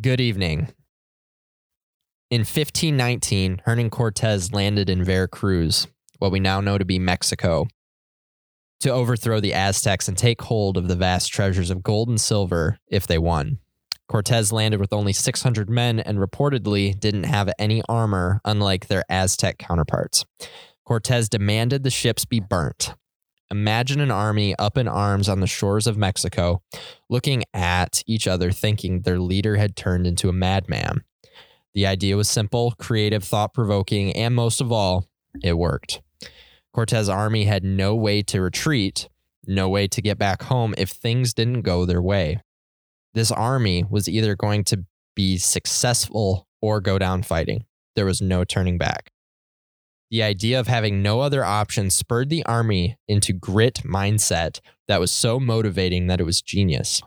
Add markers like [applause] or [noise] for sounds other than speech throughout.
Good evening. In 1519, Hernan Cortez landed in Veracruz, what we now know to be Mexico, to overthrow the Aztecs and take hold of the vast treasures of gold and silver if they won. Cortez landed with only 600 men and reportedly didn't have any armor, unlike their Aztec counterparts. Cortez demanded the ships be burnt. Imagine an army up in arms on the shores of Mexico, looking at each other, thinking their leader had turned into a madman. The idea was simple, creative, thought provoking, and most of all, it worked. Cortez's army had no way to retreat, no way to get back home if things didn't go their way. This army was either going to be successful or go down fighting. There was no turning back. The idea of having no other option spurred the army into grit mindset that was so motivating that it was genius.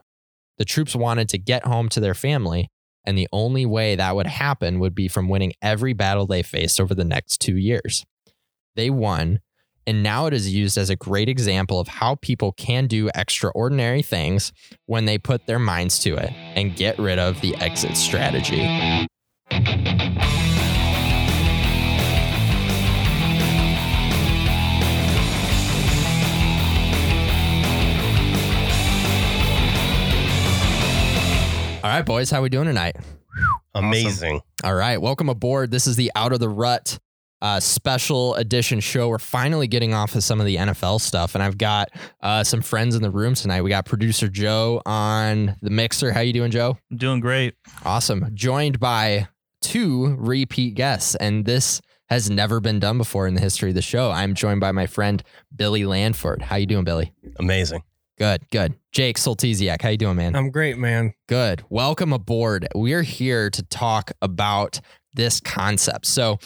The troops wanted to get home to their family, and the only way that would happen would be from winning every battle they faced over the next two years. They won, and now it is used as a great example of how people can do extraordinary things when they put their minds to it and get rid of the exit strategy. All right, boys, how we doing tonight? Amazing. All right, welcome aboard. This is the Out of the Rut uh, special edition show. We're finally getting off of some of the NFL stuff, and I've got uh, some friends in the room tonight. We got producer Joe on the mixer. How you doing, Joe? I'm Doing great. Awesome. Joined by two repeat guests, and this has never been done before in the history of the show. I'm joined by my friend Billy Landford. How you doing, Billy? Amazing. Good, good. Jake Soltesiak, how you doing, man? I'm great, man. Good. Welcome aboard. We're here to talk about this concept. So,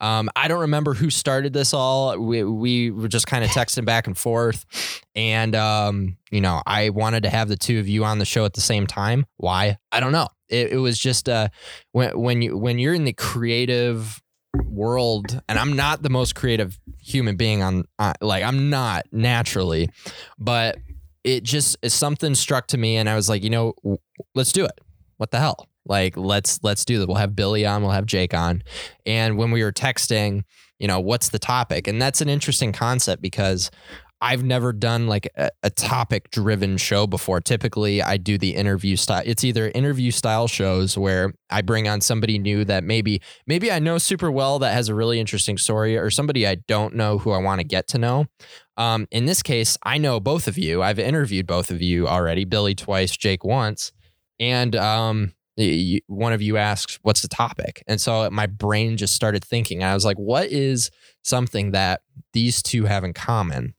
um, I don't remember who started this all. We, we were just kind of texting back and forth. And, um, you know, I wanted to have the two of you on the show at the same time. Why? I don't know. It, it was just uh, when, when, you, when you're in the creative world, and I'm not the most creative human being on, uh, like, I'm not naturally, but it just something struck to me and I was like, you know, let's do it. What the hell? Like let's let's do that. We'll have Billy on, we'll have Jake on. And when we were texting, you know, what's the topic? And that's an interesting concept because I've never done like a, a topic driven show before. Typically, I do the interview style. It's either interview style shows where I bring on somebody new that maybe maybe I know super well that has a really interesting story, or somebody I don't know who I want to get to know. Um, in this case, I know both of you. I've interviewed both of you already, Billy twice, Jake once, and um, one of you asks, "What's the topic?" And so my brain just started thinking. I was like, "What is something that these two have in common?"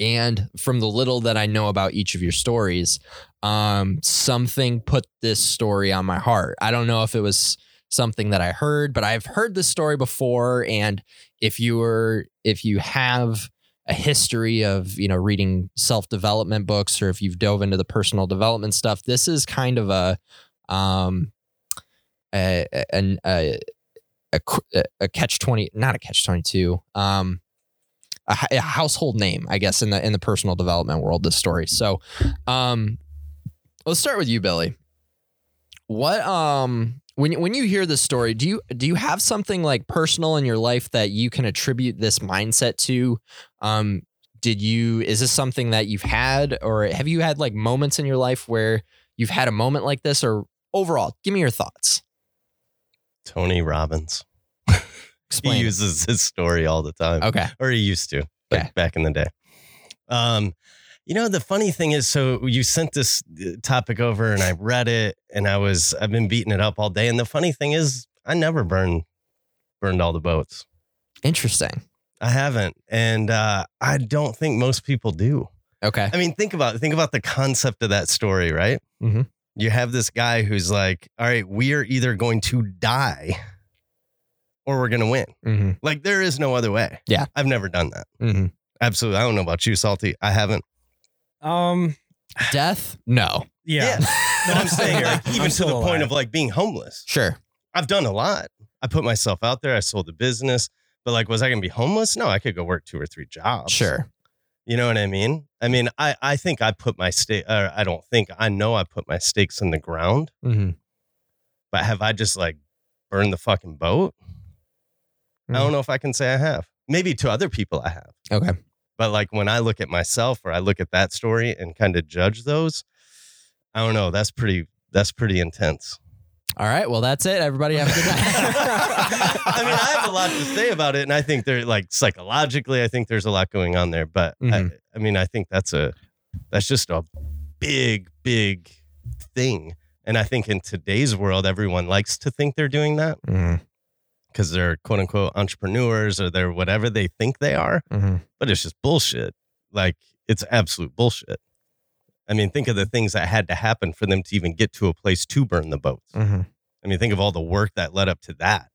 And from the little that I know about each of your stories, um, something put this story on my heart. I don't know if it was something that I heard, but I've heard this story before. And if you were, if you have a history of you know reading self development books, or if you've dove into the personal development stuff, this is kind of a um a a, a, a, catch twenty, not a catch twenty two. Um, a, household name, I guess, in the in the personal development world. This story. So, um, let's start with you, Billy. What um when when you hear this story, do you do you have something like personal in your life that you can attribute this mindset to? Um, did you is this something that you've had, or have you had like moments in your life where you've had a moment like this, or overall? Give me your thoughts. Tony Robbins. Explain. he uses this story all the time. Okay. Or he used to okay. back in the day. Um, you know, the funny thing is, so you sent this uh, topic over and I read it and I was, I've been beating it up all day. And the funny thing is, I never burned, burned all the boats. Interesting. I haven't. And uh, I don't think most people do. Okay. I mean, think about, think about the concept of that story, right? Mm-hmm. You have this guy who's like, all right, we are either going to die or we're going to win. Mm-hmm. Like there is no other way. Yeah. I've never done that. Mm-hmm. Absolutely. I don't know about you, Salty. I haven't. Um, Death? No. yeah. But [laughs] I'm saying, like, even I'm to the still point of like being homeless. Sure. I've done a lot. I put myself out there. I sold a business. But like, was I going to be homeless? No, I could go work two or three jobs. Sure. You know what I mean? I mean, I, I think I put my stake, uh, I don't think, I know I put my stakes in the ground. Mm-hmm. But have I just like burned the fucking boat? I don't know if I can say I have. Maybe to other people I have. Okay. But like when I look at myself or I look at that story and kind of judge those, I don't know. That's pretty that's pretty intense. All right. Well, that's it. Everybody have a good night. [laughs] I mean, I have a lot to say about it, and I think they're like psychologically, I think there's a lot going on there. But Mhm. I, I mean, I think that's a that's just a big, big thing. And I think in today's world, everyone likes to think they're doing that Mhm, because they're quote unquote entrepreneurs or they're whatever they think they are. mhm. But it's just bullshit. Like it's absolute bullshit. I mean, think of the things that had to happen for them to even get to a place to burn the boats. Mhm. I mean, think of all the work that led up to that.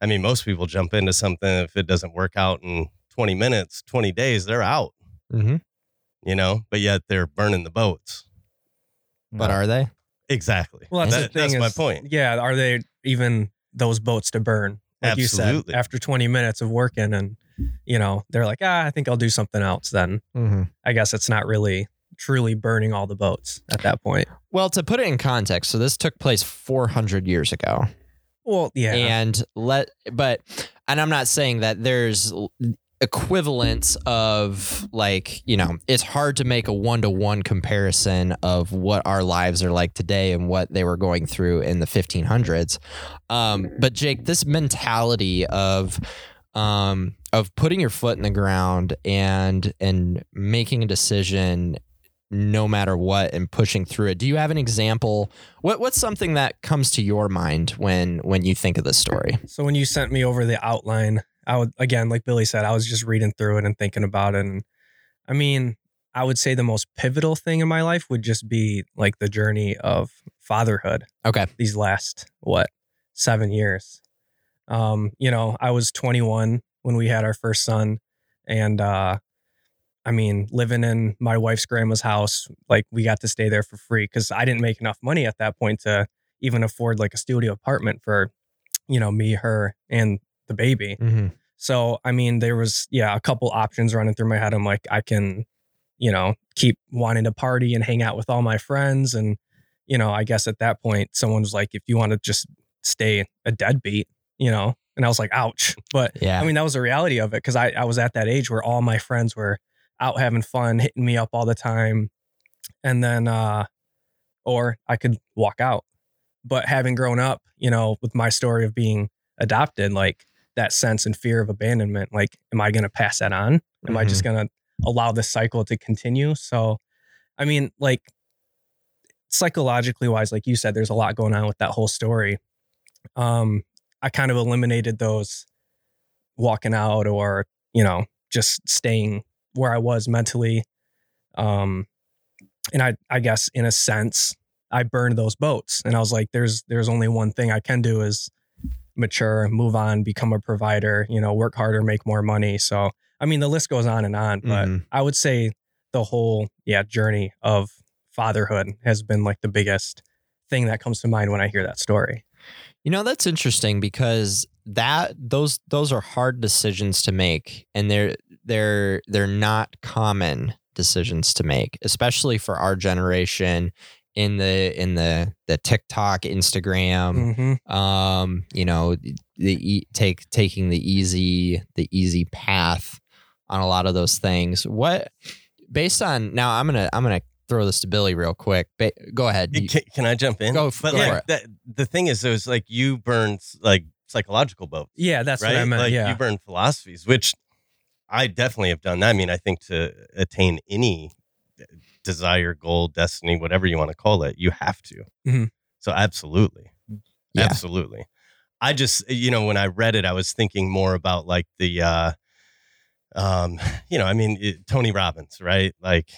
I mean, most people jump into something if it doesn't work out in 20 minutes, 20 days, they're out, Mhm. you know, but yet they're burning the boats. But are they? Exactly. Well, that's That- the thing. that's my point. Yeah, are they even those boats to burn? Like you Absolutely. said, after 20 minutes of working, and you know they're like, ah, I think I'll do something else. Then Mhm. I guess it's not really truly burning all the boats at that point. Well, to put it in context, so this took place 400 years ago. Well, yeah, and let but and i'm not saying that there's equivalents of like you know it's hard to make a one-to-one comparison of what our lives are like today and what they were going through in the 1500s um, but jake this mentality of um, of putting your foot in the ground and and making a decision no matter what and pushing through it do you have an example what what's something that comes to your mind when when you think of this story? So when you sent me over the outline, I would again, like Billy said, I was just reading through it and thinking about it. And I mean, I would say the most pivotal thing in my life would just be like the journey of fatherhood. Okay. These last what seven years. Um, you know, I was 21 when we had our first son, and uh, I mean, living in my wife's grandma's house, like we got to stay there for free because I didn't make enough money at that point to even afford like a studio apartment for you know, me, her, and the baby. Mm-hmm. So, I mean, there was, yeah, a couple options running through my head. I'm like, I can, you know, keep wanting to party and hang out with all my friends. And, you know, I guess at that point, someone was like, if you want to just stay a deadbeat, you know, and I was like, ouch. [laughs] But Yeah. I mean, that was the reality of it because I, I was at that age where all my friends were out having fun, hitting me up all the time. And then, uh, or I could walk out. But having grown up, you know, with my story of being adopted, like that sense and fear of abandonment, like, am I going to pass that on? Am I just going to allow this cycle to continue? So, I mean, like, psychologically wise, like you said, there's a lot going on with that whole story. Um, I kind of eliminated those walking out or, you know, just staying where I was mentally. Um, and I, I guess in a sense, I burned those boats and I was like, there's, there's only one thing I can do is mature, move on, become a provider, you know, work harder, make more money. So, I mean, the list goes on and on, but Mhm. I would say the whole, yeah, journey of fatherhood has been like the biggest thing that comes to mind when I hear that story. You know, that's interesting because that those those are hard decisions to make and they're they're they're not common decisions to make, especially for our generation in the in the the TikTok, Instagram, Mhm. um, you know, the e- take taking the easy the easy path on a lot of those things. What based on now I'm going to I'm going to throw this to Billy real quick. Ba- go ahead. Can, can I jump in? Go but go like, for it. That, the thing is, it was like you burn like psychological boats. Yeah, that's right? what I meant. Like yeah. you burn philosophies, which I definitely have done. that. I mean, I think to attain any desire, goal, destiny, whatever you want to call it, you have to. Mhm. So absolutely, Yeah. absolutely. I just, you know, when I read it, I was thinking more about like the, uh, um, [sighs] you know, I mean, it, Tony Robbins, right? Like,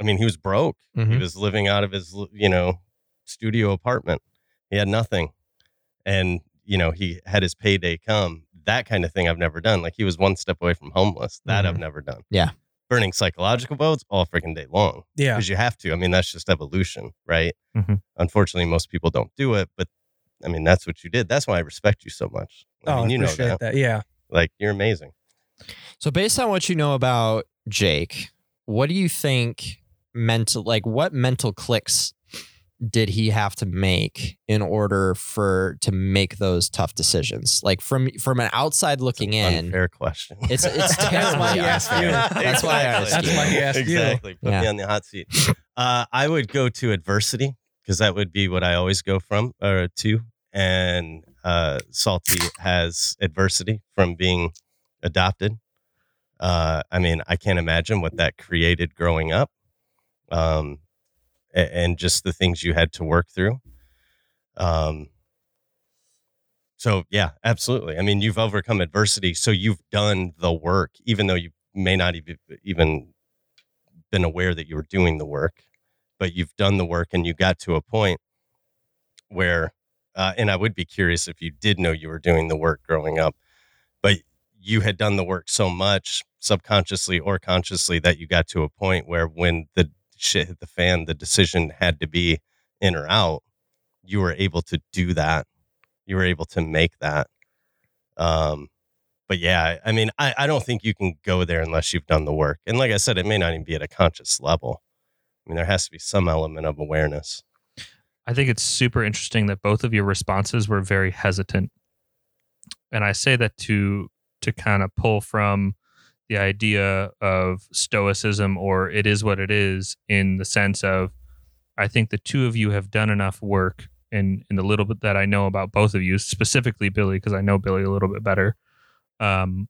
I mean, he was broke. He Mhm. was living out of his, you know, studio apartment. He had nothing. And, you know, he had his payday come. That kind of thing I've never done. Like he was one step away from homeless. That I've never done. Yeah. Burning psychological boats all freaking day long yeah. because you have to. I mean, that's just evolution, right? Mhm. Unfortunately, most people don't do it, but I mean, that's what you did. That's why I respect you so much. I Oh, mean, you know appreciate that. that. Yeah. Like, you're amazing. So based on what you know about Jake, what do you think mental like what mental clicks did he have to make in order for to make those tough decisions? Like from from an outside looking in, Unfair question. It's- it's [laughs] [laughs] That's why he asked you. That's why I asked That's you. why he asked you. exactly. Put me Yeah. on the hot seat. Uh, I would go to adversity because that would be what I always go from or to. And uh, Salty has adversity from being adopted. Uh, I mean, I can't imagine what that created growing up, um, and just the things you had to work through. Um, so yeah, absolutely. I mean, you've overcome adversity, so you've done the work, even though you may not even even been aware that you were doing the work, but you've done the work and you got to a point where, uh, and I would be curious if you did know you were doing the work growing up, but you had done the work so much subconsciously or consciously that you got to a point where when the shit hit the fan, the decision had to be in or out. You were able to do that. You were able to make that. Um, but yeah, I mean, I, I don't think you can go there unless you've done the work. And like I said, it may not even be at a conscious level. I mean, there has to be some element of awareness. I think it's super interesting that both of your responses were very hesitant. And I say that to to kind of pull from the idea of stoicism or it is what it is in the sense of I think the two of you have done enough work in in the little bit that I know about both of you, specifically Billy because I know Billy a little bit better. Um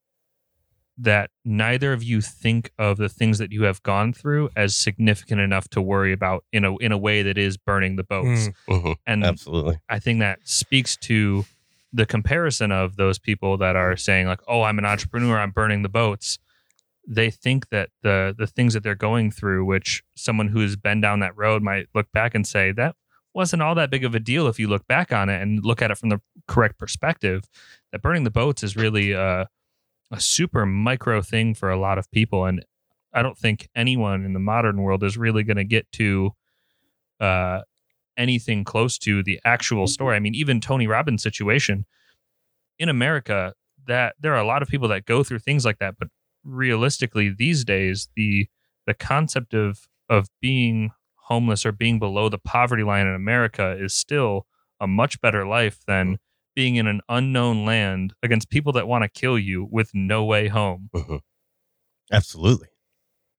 that neither of you think of the things that you have gone through as significant enough to worry about in a in a way that is burning the boats. Mm. Mhm, And Absolutely. I think that speaks to the comparison of those people that are saying like, "Oh, I'm an entrepreneur, I'm burning the boats." They think that the the things that they're going through, which someone who's been down that road might look back and say that wasn't all that big of a deal if you look back on it and look at it from the correct perspective. That burning the boats is really a, a super micro thing for a lot of people, and I don't think anyone in the modern world is really going to get to uh, anything close to the actual story. I mean, even Tony Robbins' situation in America, that there are a lot of people that go through things like that, but realistically, these days, the the concept of of being homeless or being below the poverty line in America is still a much better life than being in an unknown land against people that want to kill you with no way home. Mhm. Absolutely.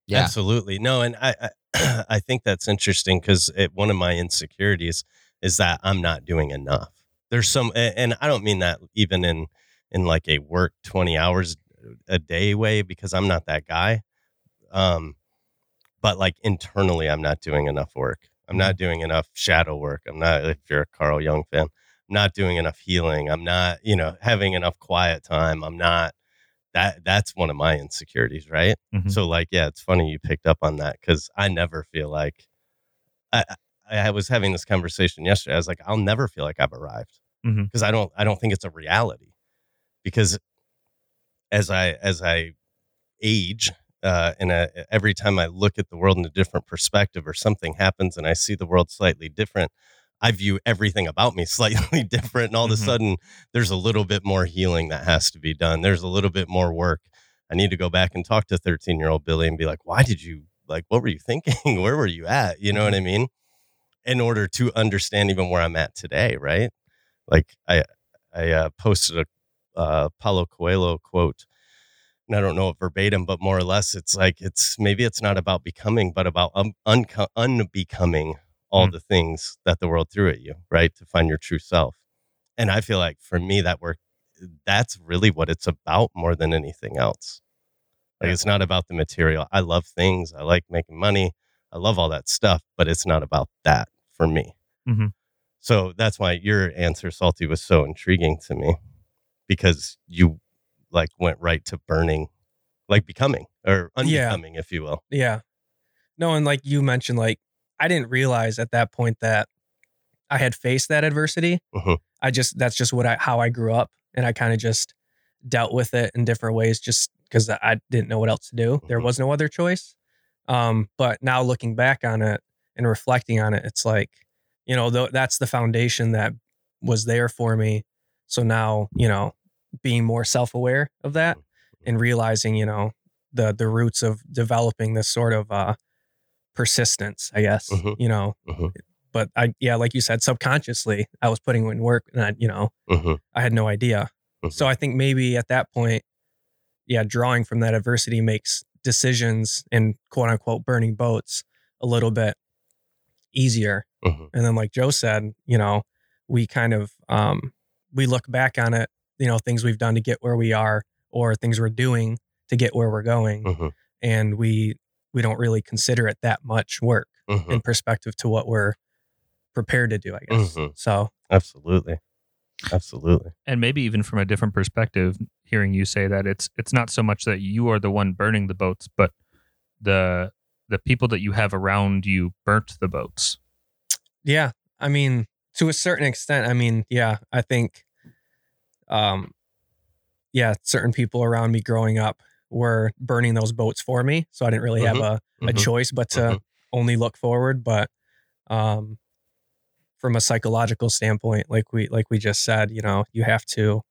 Yeah. Absolutely. No, and I I, [clears throat] I think that's interesting because one of my insecurities is that I'm not doing enough. There's some, and I don't mean that even in in like a work 20 hours a day way because I'm not that guy. Um, but like internally, I'm not doing enough work. I'm not doing enough shadow work. I'm not. If you're a Carl Jung fan, I'm not doing enough healing. I'm not, you know, having enough quiet time. I'm not. That that's one of my insecurities, right? Mhm. So like, yeah, it's funny you picked up on that because I never feel like I, I I was having this conversation yesterday. I was like, I'll never feel like I've arrived because I don't I don't think it's a reality because as I as I age uh, and uh every time I look at the world in a different perspective or something happens and I see the world slightly different, I view everything about me [laughs] slightly different. And all of Mhm. a sudden, there's a little bit more healing that has to be done. There's a little bit more work. I need to go back and talk to 13 year old Billy and be like, why did you, like, what were you thinking? [laughs] where were you at? You know what I mean? In order to understand even where I'm at today, right? Like, I, I uh, posted a uh, Paulo Coelho quote and I don't know it verbatim, but more or less, it's like it's maybe it's not about becoming, but about um, unco- unbecoming all Mm. the things that the world threw at you, right? To find your true self. And I feel like for me, that work, that's really what it's about more than anything else. Like Yeah. it's not about the material. I love things. I like making money. I love all that stuff, but it's not about that for me. Mhm. So that's why your answer, Salty, was so intriguing to me because you like went right to burning, like becoming or Yeah. unbecoming, if you will. Yeah. No, and like you mentioned, like I didn't realize at that point that I had faced that adversity. Mhm. I just that's just what I how I grew up, and I kind of just dealt with it in different ways, just because I didn't know what else to do. There Mhm. was no other choice. Um, but now looking back on it and reflecting on it, it's like you know th- that's the foundation that was there for me. So now you know being more self aware of that and realizing you know the the roots of developing this sort of uh persistence i guess Mhm. you know Mhm. but I yeah, like you said, subconsciously I was putting in work and I, you know, Mhm. I had no idea. So I think maybe at that point, yeah, drawing from that adversity makes decisions and quote unquote burning boats a little bit easier. Mhm. And then like Joe said, you know, we kind of um we look back on it, you know, things we've done to get where we are or things we're doing to get where we're going Mhm. and we we don't really consider it that much work Mhm. in perspective to what we're prepared to do, I guess. Mhm. So Absolutely. Absolutely. and maybe even from a different perspective hearing you say that it's it's not so much that you are the one burning the boats but the the people that you have around you burnt the boats yeah, I mean, to a certain extent, I mean, yeah, I think um yeah, certain people around me growing up were burning those boats for me. So I didn't really have a, a Mhm. choice but to Mhm. only look forward. But um from a psychological standpoint, like we like we just said, you know, you have to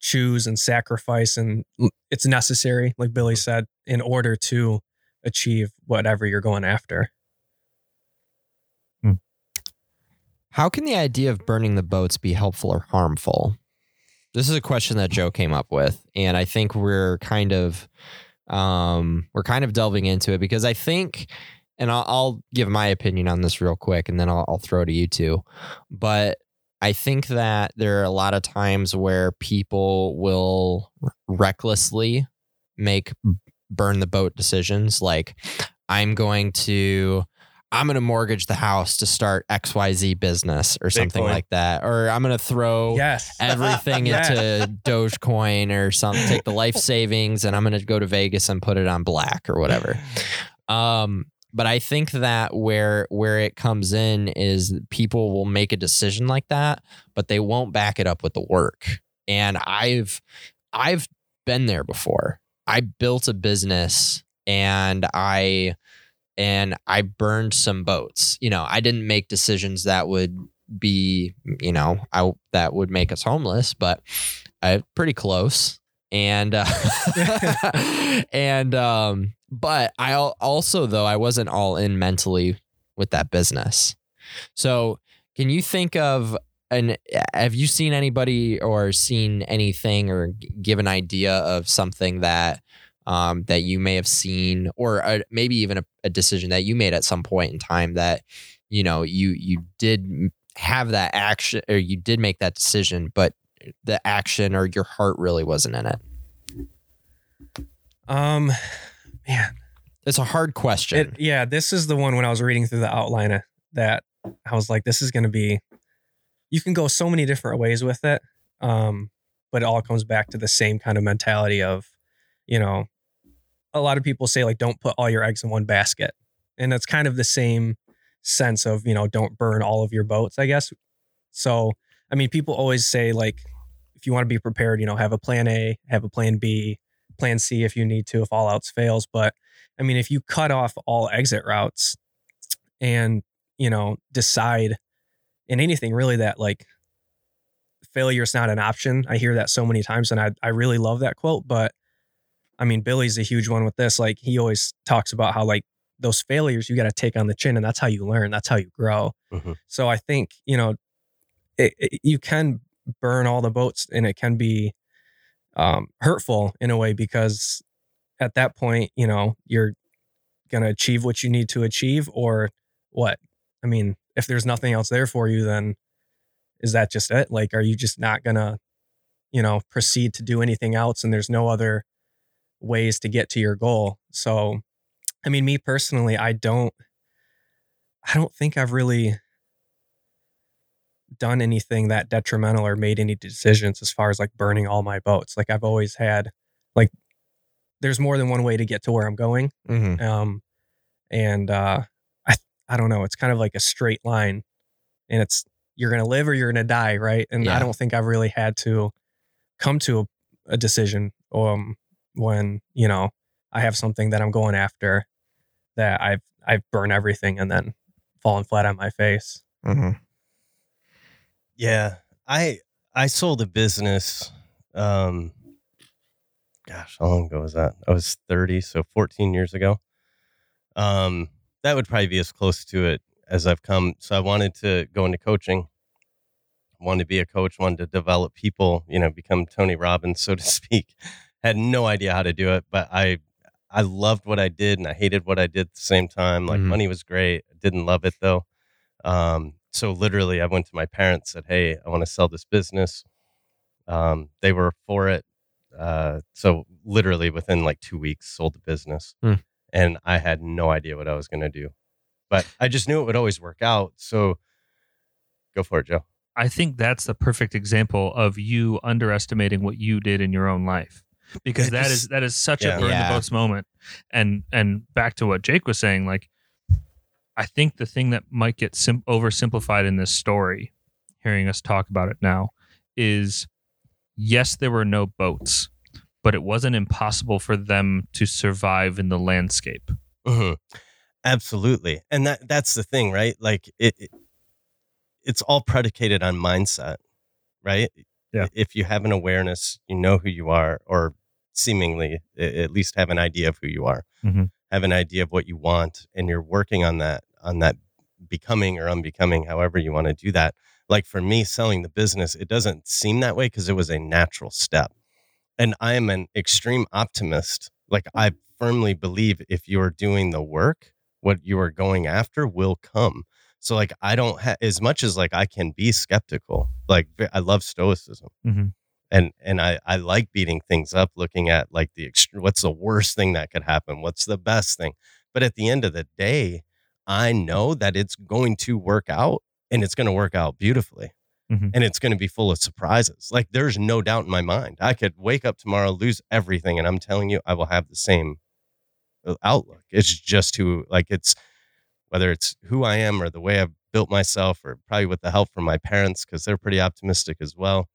choose and sacrifice and it's necessary, like Billy said, in order to achieve whatever you're going after. How can the idea of burning the boats be helpful or harmful? This is a question that Joe came up with, and I think we're kind of um, we're kind of delving into it because I think, and I'll, I'll give my opinion on this real quick, and then I'll, I'll throw to you two. But I think that there are a lot of times where people will recklessly make burn the boat decisions, like I'm going to I'm going to mortgage the house to start XYZ business or something Bitcoin. like that. Or I'm going to throw Yes. [laughs] everything Yeah. into Dogecoin or something, take the life [laughs] savings and I'm going to go to Vegas and put it on black or whatever. [laughs] Um, but I think that where where it comes in is people will make a decision like that, but they won't back it up with the work. And I've I've been there before. I built a business and I and I burned some boats. You know, I didn't make decisions that would be, you know, I that would make us homeless, but I pretty close. And uh, [laughs] [laughs] and um but I also though I wasn't all in mentally with that business. So, can you think of an have you seen anybody or seen anything or give an idea of something that um, that you may have seen or uh maybe even a, a decision that you made at some point in time that you know you you did have that action or you did make that decision but the action or your heart really wasn't in it Um man, it's a hard question It, yeah, this is the one when I was reading through the outline that I was like, this is going to be, you can go so many different ways with it. Um, but it all comes back to the same kind of mentality of, you know, a lot of people say, like, don't put all your eggs in one basket. And that's kind of the same sense of, you know, don't burn all of your boats, I guess. So, I mean, people always say, like, if you want to be prepared, you know, have a plan A, have a plan B, plan C if you need to, if all else fails. But I mean, if you cut off all exit routes and, you know, decide in anything really that like failure is not an option. I hear that so many times and I, I really love that quote. But I mean, Billy's a huge one with this. Like he always talks about how like those failures you got to take on the chin and that's how you learn. That's how you grow. Mhm. So I think, you know, it, it- you can burn all the boats and it can be um, hurtful in a way because at that point, you know, you're going to achieve what you need to achieve or what? I mean, if there's nothing else there for you, then is that just it? Like, are you just not going to, you know, proceed to do anything else and there's no other ways to get to your goal? So, I mean, me personally, I don't, I don't think I've really done anything that detrimental or made any decisions as far as like burning all my boats. Like I've always had like there's more than one way to get to where I'm going. Mhm. Um and uh I I don't know, it's kind of like a straight line and it's you're going to live or you're going to die, right? And I don't think I've really had to come to a, a decision um when, you know, I have something that I'm going after that I've I've burned everything and then fallen flat on my face. Mhm. Yeah, I I sold a business. Um, gosh, how long ago was that? I was thirty, so fourteen years ago. Um, that would probably be as close to it as I've come. So I wanted to go into coaching, wanted to be a coach, wanted to develop people, you know, become Tony Robbins, so to [laughs] speak. Had no idea how to do it, but I I loved what I did and I hated what I did at the same time. Like Mhm. money was great. I didn't love it though. Um, so literally I went to my parents, said, Hey, I want to sell this business. Um, they were for it. Uh, so literally within like two weeks sold the business Hmm. and I had no idea what I was going to do, but I just knew it would always work out. So go for it, Joe. I think that's the perfect example of you underestimating what you did in your own life. Because Yeah, that just- is that is such yeah. a burn Yeah. the boats moment. And and back to what Jake was saying, like I think the thing that might get sim- oversimplified in this story, hearing us talk about it now, is yes, there were no boats, but it wasn't impossible for them to survive in the landscape. hmm Absolutely, and that that's the thing, right? Like it, it, it's all predicated on mindset, right? Yeah. If you have an awareness, you know who you are, or seemingly at least have an idea of who you are, Mhm. have an idea of what you want, and you're working on that, on that becoming or unbecoming, however you want to do that. Like for me, selling the business, it doesn't seem that way because it was a natural step. And I am an extreme optimist. Like I firmly believe if you're doing the work, what you are going after will come. So like I don't have as much as like I can be skeptical. Like I love stoicism. Mhm. And and I I like beating things up looking at like the extre- what's the worst thing that could happen? What's the best thing? But at the end of the day, I know that it's going to work out and it's going to work out beautifully. Mhm. And it's going to be full of surprises. Like there's no doubt in my mind. I could wake up tomorrow, lose everything, and I'm telling you, I will have the same uh, outlook. It's just who, like, it's whether it's who I am or the way I've built myself, or probably with the help from my parents because they're pretty optimistic as well.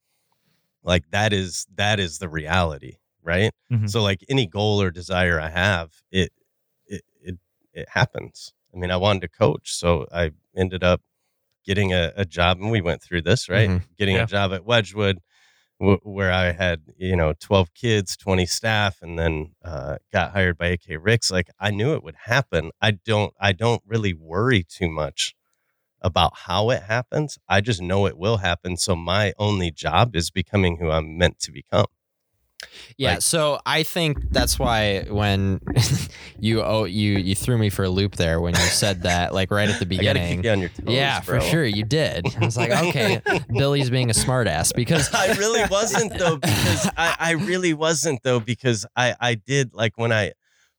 Like that is that is the reality, right? Mhm. So like any goal or desire I have, it it it it happens. I mean, I wanted to coach, so I ended up getting a, a job, and we went through this, right? Mhm. Getting Yeah. a job at Wedgwood, where I had you know twelve kids, twenty staff, and then uh, got hired by AK Ricks. Like I knew it would happen. I don't I don't really worry too much about how it happens. I just know it will happen. So my only job is becoming who I'm meant to become. Yeah, Like- so I think that's why when [laughs] you oh you you threw me for a loop there when you said [laughs] that like right at the beginning. you your toes. yeah, for sure you did. I was like, [laughs] okay, Billy's being a smartass because I really wasn't though because I, I really wasn't though because I I did like when I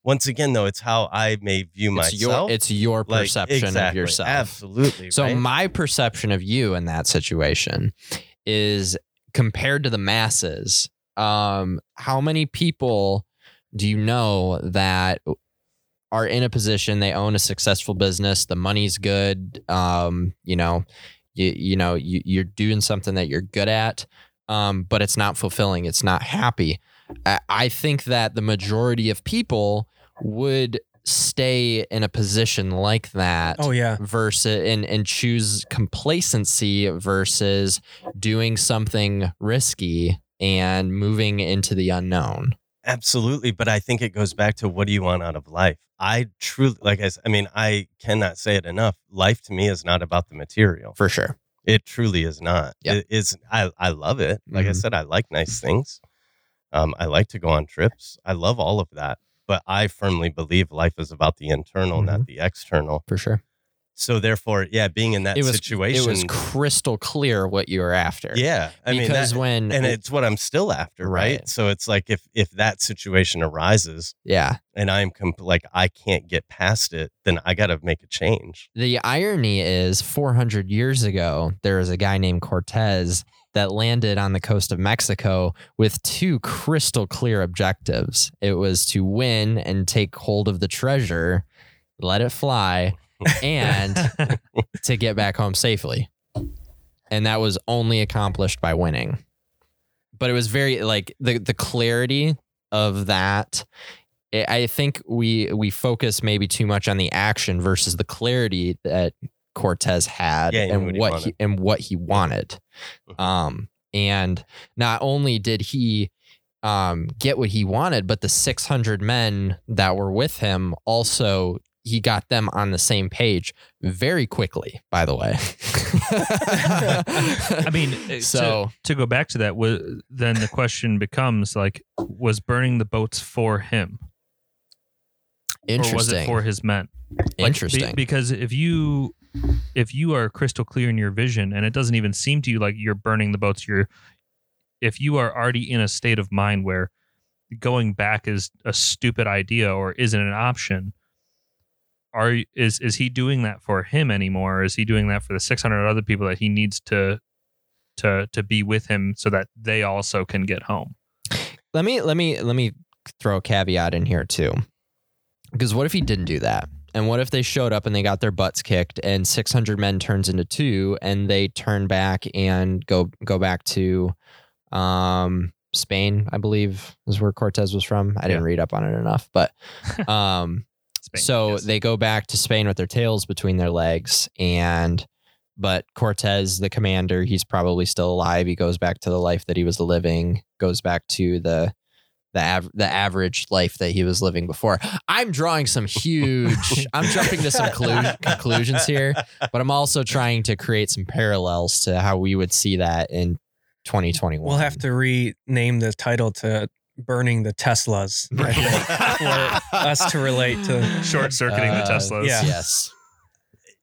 once again though it's how I may view it's your myself. it's your Like, perception of yourself. Absolutely. So right? my perception of you in that situation is compared to the masses. Um, how many people do you know that are in a position they own a successful business, the money's good, um, you know, you you know you, you're doing something that you're good at, um, but it's not fulfilling, it's not happy. I, I think that the majority of people would stay in a position like that Oh yeah. versus and and choose complacency versus doing something risky and moving into the unknown. Absolutely, but I think it goes back to what do you want out of life? I truly like I, I mean I cannot say it enough. Life to me is not about the material. For sure. It truly is not. Yeah. It is I I love it. Like I Mhm. said I like nice things. Um I like to go on trips. I love all of that. But I firmly believe life is about the internal, not the external. For sure. So therefore, yeah, being in that it was situation it was crystal clear what you were after. Yeah. I mean because that, when and it's what I'm still after, right? Right. So it's like if if that situation arises yeah. and I'm comp- like I can't get past it, then I got to make a change. The irony is 400 years ago, there was a guy named Cortez that landed on the coast of Mexico with two crystal clear objectives. It was to win and take hold of the treasure, let it fly, and [laughs] to get back home safely. And that was only accomplished by winning. But it was very like the the clarity of that I I think we we focus maybe too much on the action versus the clarity that Cortez had Yeah, and what he what he and what he wanted. Mhm. Um, and not only did he um, get what he wanted, but the 600 men that were with him also he got them on the same page very quickly. By the way, [laughs] I mean, [laughs] so to, to go back to that, wa- then the question becomes like, was burning the boats for him, Interesting. or was it for his men? Like, be- interesting. because if you if you are crystal clear in your vision, and it doesn't even seem to you like you're burning the boats, you're if you are already in a state of mind where going back is a stupid idea or isn't an option are is is he doing that for him anymore? Or is he doing that for the 600 other people that he needs to to to be with him so that they also can get home? Let me let me let me throw a caveat in here too. Because what if he didn't do that? And what if they showed up and they got their butts kicked and 600 men turns into two and they turn back and go go back to um spain i believe is where cortez was from. I didn't read up on it enough but [laughs] um Spain, so yes. they go back to Spain with their tails between their legs, and but Cortez, the commander, he's probably still alive. He goes back to the life that he was living, goes back to the the av- the average life that he was living before. I'm drawing some huge. [laughs] I'm jumping to some clu- [laughs] conclusions here, but I'm also trying to create some parallels to how we would see that in 2021. We'll have to rename the title to "Burning the Teslas" [laughs] I think, for us to relate to. short circuiting the Uh, teslas yeah. Yes.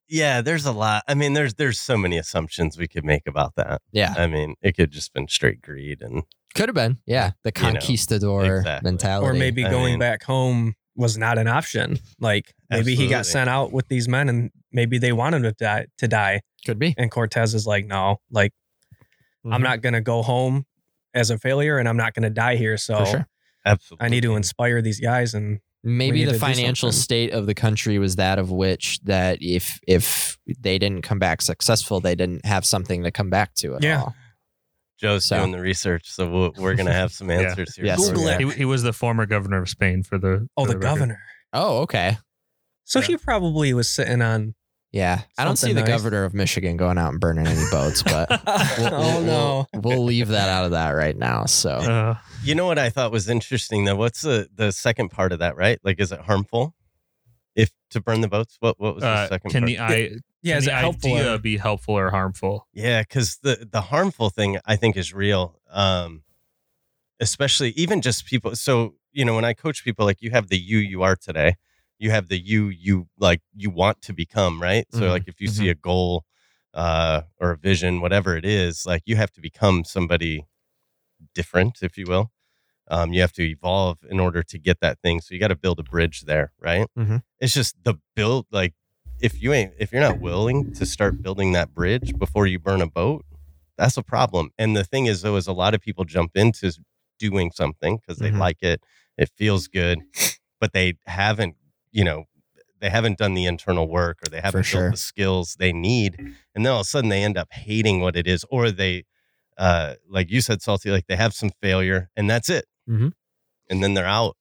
Yeah, there's a lot. I mean, there's there's so many assumptions we could make about that. Yeah. I mean, it could just been straight greed and Could have been. Yeah. The You know, conquistador exactly. mentality. Or maybe I going mean- back home was not an option. Like maybe he got sent out with these men, and maybe they wanted him to die. To die. could be. And Cortez is like, no, like Mm-hmm. I'm not gonna go home as a failure, and I'm not gonna die here. So sure. absolutely. I need to inspire these guys. And maybe the financial state of the country was that of which that if if they didn't come back successful they didn't have something to come back to at Yeah. all Joe's So- doing the research, so we'll, we're gonna have some [laughs] Yeah. answers here. Yes. Google it. he, he was the former governor of spain for the oh, for the record. governor. oh okay So Yeah. he probably was sitting on. Yeah i don't see Something the nice. governor of michigan going out and burning any boats but [laughs] we'll, oh we'll- no. we'll, we'll leave that out of that right now so uh, You know what I thought was interesting though? What's the the second part of that? Right? Like, is it harmful if to burn the boats? What what was the uh, second can part? the i Yeah, can is the it helpful? idea or- be helpful or harmful Yeah, because the the harmful thing I think is real. Um, especially even just people. So you know, when I coach people, like you have the you you are today, you have the you you like you want to become, right? So Mhm, like if you see a goal, uh, or a vision, whatever it is, like you have to become somebody different, if you will. Um, you have to evolve in order to get that thing. So you got to build a bridge there, right? Mhm. It's just the build, like if you ain't, if you're not willing to start building that bridge before you burn a boat, that's a problem. And the thing is, though, is a lot of people jump into doing something because they Mhm. like it, it feels good, but they haven't, you know, they haven't done the internal work or they haven't built sure. the skills they need, and then all of a sudden they end up hating what it is, or they, uh, like you said, salty, like they have some failure and that's it, Mhm. and then they're out.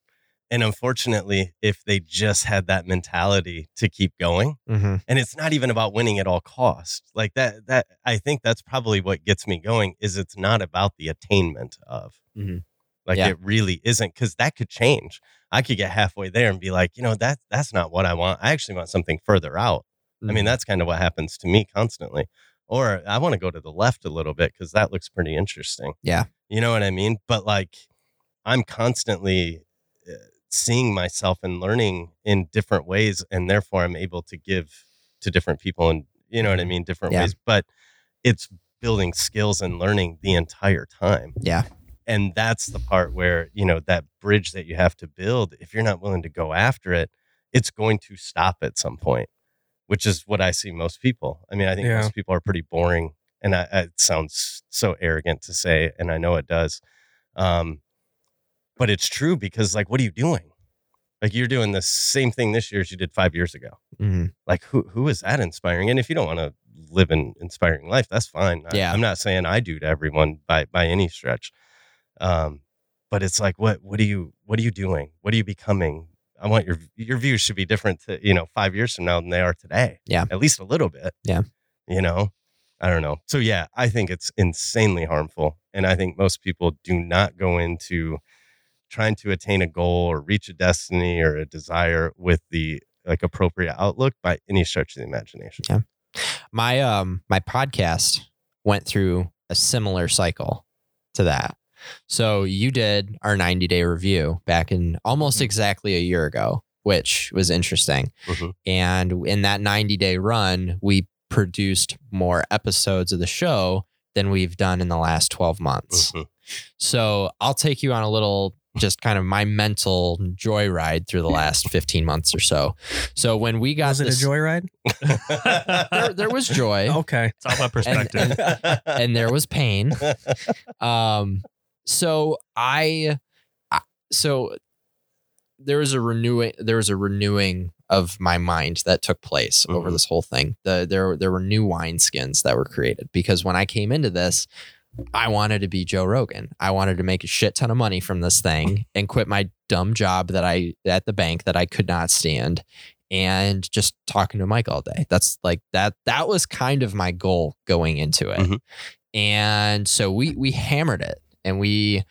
And unfortunately, if they just had that mentality to keep going, Mhm. and it's not even about winning at all costs like that that i think that's probably what gets me going is it's not about the attainment of Mhm. Like Yeah. it really isn't because that could change. I could get halfway there and be like you know that that's not what i want. I actually want something further out. I Mm-hmm. mean that's kind of what happens to me constantly. Or i want to go to the left a little bit because that looks pretty interesting. Yeah. you know what i mean? But like i'm constantly uh, seeing myself and learning in different ways and therefore i'm able to give to different people and you know what i mean different Yeah. ways but it's building skills and learning the entire time. Yeah and that's the part where you know that bridge that you have to build if you're not willing to go after it it's going to stop at some point which is what i see most people i mean i think Yeah. most people are pretty boring and I, it sounds so arrogant to say and i know it does um, but it's true because like what are you doing like you're doing the same thing this year as you did five years ago Mhm. like who who is that inspiring and if you don't want to live an inspiring life that's fine I- Yeah. i'm not saying i do to everyone by by any stretch um but it's like what what are you what are you doing what are you becoming i want your your views should be different to you know five years from now than they are today Yeah. at least a little bit Yeah. you know i don't know so yeah i think it's insanely harmful and i think most people do not go into trying to attain a goal or reach a destiny or a desire with the like appropriate outlook by any stretch of the imagination. Yeah. My um my podcast went through a similar cycle to that. So you did our 90 day review back in almost Mm-hmm. exactly a year ago, which was interesting. Mhm. And in that 90 day run, we produced more episodes of the show than we've done in the last 12 months. Mhm. So I'll take you on a little just kind of my mental joyride through the last [laughs] 15 months or so. So when we got Was it this, a joyride? [laughs] there, there was joy Okay. It's all about perspective. and there was pain. [laughs] Um, so I, I, so there was a renewing, there was a renewing of my mind that took place over Mhm. this whole thing. The there there were new wineskins that were created because when I came into this, I wanted to be Joe Rogan. I wanted to make a shit ton of money from this thing and quit my dumb job that I at the bank that I could not stand and just talking to Mike all day. That's like that that was kind of my goal going into it. Mhm. And so we we hammered it and we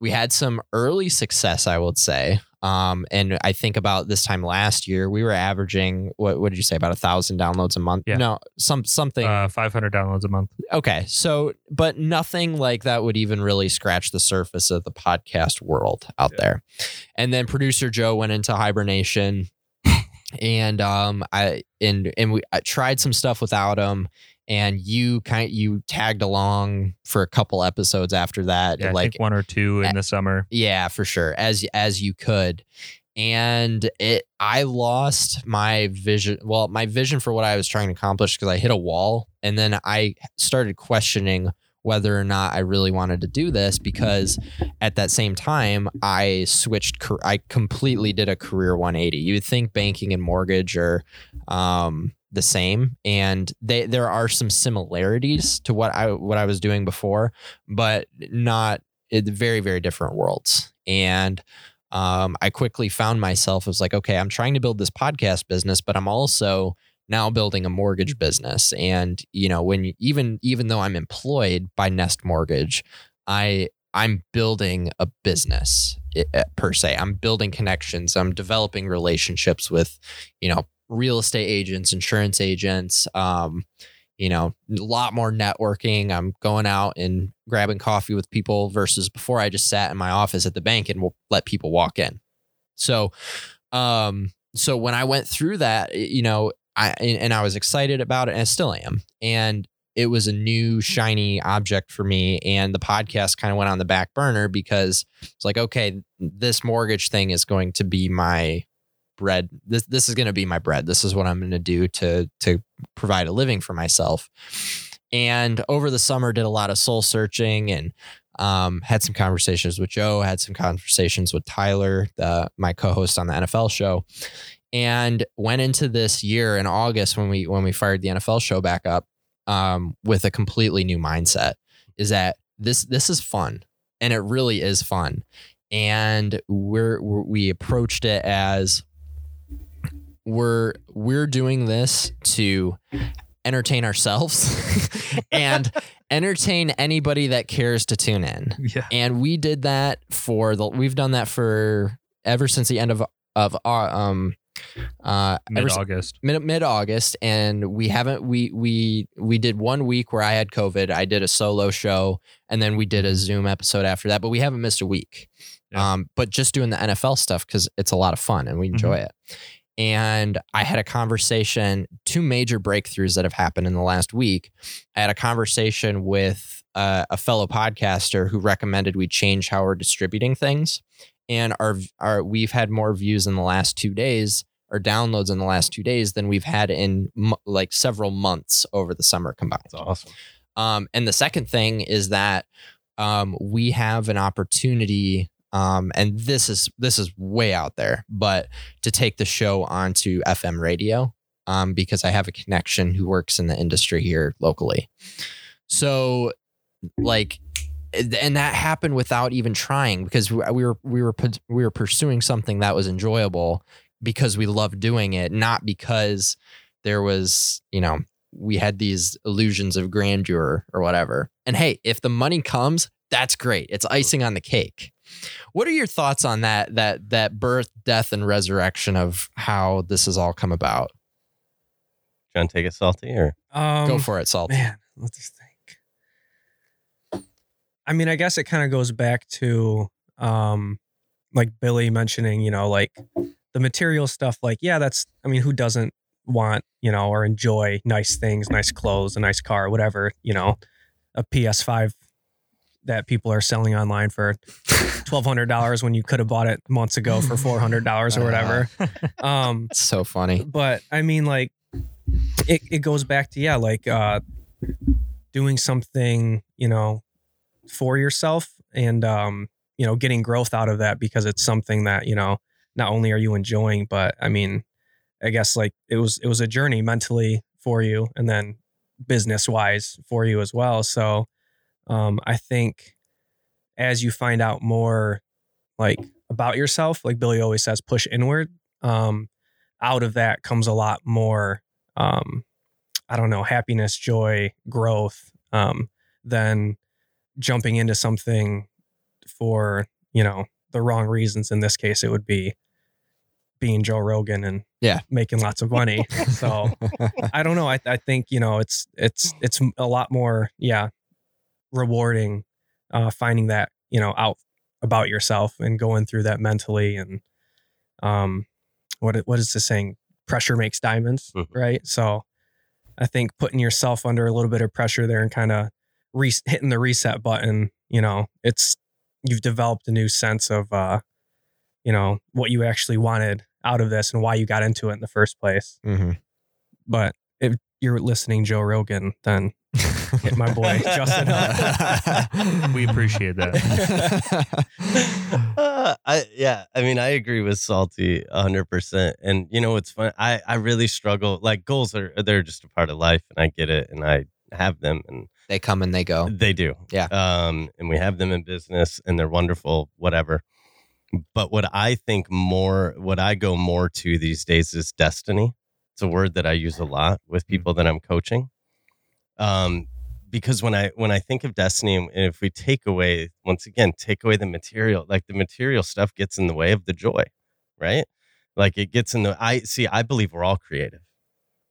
we had some early success, I would say. Um, and I think about this time last year, we were averaging what what did you say about a thousand downloads a month? Yeah. No, some something Uh, 500 downloads a month. Okay. So, but nothing like that would even really scratch the surface of the podcast world out Yeah. there. And then producer Joe went into hibernation [laughs] and um I and and we I tried some stuff without him and you kind you tagged along for a couple episodes after that Yeah, I like think one or two in the summer. yeah, for sure. As as you could. And it I lost my vision. Well, my vision for what I was trying to accomplish because I hit a wall and then I started questioning whether or not I really wanted to do this because at that same time I switched I completely did a career 180. You would think banking and mortgage or um the same and they there are some similarities to what I what I was doing before, but not it, very very different worlds. And um, i quickly found myself as like okay i'm trying to build this podcast business but i'm also now building a mortgage business. And you know when you, even even though i'm employed by nest mortgage i i'm building a business uh, per se. I'm building connections. I'm developing relationships with you know real estate agents insurance agents um, you know, a lot more networking. I'm going out and grabbing coffee with people versus before I just sat in my office at the bank and will let people walk in. So, um, so when I went through that, you know, I and and I was excited about it and I still am. And it was a new shiny object for me. And the podcast kind of went on the back burner because it's like, okay, this mortgage thing is going to be my bread. This this is going to be my bread. This is what I'm going to do to to provide a living for myself. And over the summer, did a lot of soul searching and um, had some conversations with Joe, had some conversations with Tyler, the, my co-host on the NFL show, and went into this year in August when we when we fired the NFL show back up um, with a completely new mindset. Is that this this is fun, and it really is fun, and we're, we approached it as we're we're doing this to entertain ourselves [laughs] and entertain anybody that cares to tune in. Yeah. And we did that for the we've done that for ever since the end of of our um uh Mid August. mid mid August, and we haven't we we we did one week where I had COVID. I did a solo show, and then we did a Zoom episode after that. But we haven't missed a week. Yeah. Um, but just doing the NFL stuff because it's a lot of fun and we enjoy it. And I had a conversation, two major breakthroughs that have happened in the last week. I had a conversation with uh, a fellow podcaster who recommended we change how we're distributing things. And our, our we've had more views in the last two days or downloads in the last two days than we've had in mo- like several months over the summer combined. That's awesome. Um, and the second thing is that um, we have an opportunity, um, and this is this is way out there, but to take the show onto FM radio um, because I have a connection who works in the industry here locally. So, like, and that happened without even trying because we we were we were we were pursuing something that was enjoyable because we loved doing it, not because there was you know we had these illusions of grandeur or whatever. And hey, if the money comes, that's great. It's icing on the cake. What are your thoughts on that that that birth, death, and resurrection of how this has all come about? Trying to take it salty or Um, Go for it, Salt. Man, let's just think. I mean, I guess it kind of goes back to um like Billy mentioning, you know, like the material stuff like yeah, that's I mean, who doesn't want, you know, or enjoy nice things, nice clothes, a nice car, whatever, you know, a PS5 that people are selling online for $1200 when you could have bought it months ago for [laughs] $400 or whatever. [laughs] Um It's so funny. but I mean, like, it, it goes back to, yeah, like uh, doing something, you know, for yourself and, um, you know, getting growth out of that because it's something that, you know, not only are you enjoying, but I mean, I guess like it was, it was a journey mentally for you and then business wise for you as well. So um, I think as you find out more like about yourself, like Billy always says, push inward. Um, out of that comes a lot more um i don't know happiness joy growth um than jumping into something for you know the wrong reasons in this case it would be being joe rogan and Yeah. making lots of money [laughs] so i don't know I, I think you know it's it's it's a lot more yeah rewarding uh finding that you know out about yourself and going through that mentally and um what what is the saying pressure makes diamonds Mhm. right so i think putting yourself under a little bit of pressure there and kind of re- hitting the reset button you know it's you've developed a new sense of uh you know what you actually wanted out of this and why you got into it in the first place Mhm. but if you're listening joe rogan then hit [laughs] my boy [laughs] justin. We appreciate that. [laughs] Uh, I yeah, I mean, I agree with Salty hundred percent. And you know, it's fun. I I really struggle. Like goals are they're just a part of life, and I get it, and I have them, and they come and they go. they do. Yeah. Um, and we have them in business, and they're wonderful. Whatever. But what I think more, what I go more to these days is destiny. It's a word that I use a lot with people that I'm coaching. Um, because when I when I think of destiny, and if we take away once again, take away the material, like the material stuff gets in the way of the joy, right? Like it gets in the. I see. I believe we're all creative,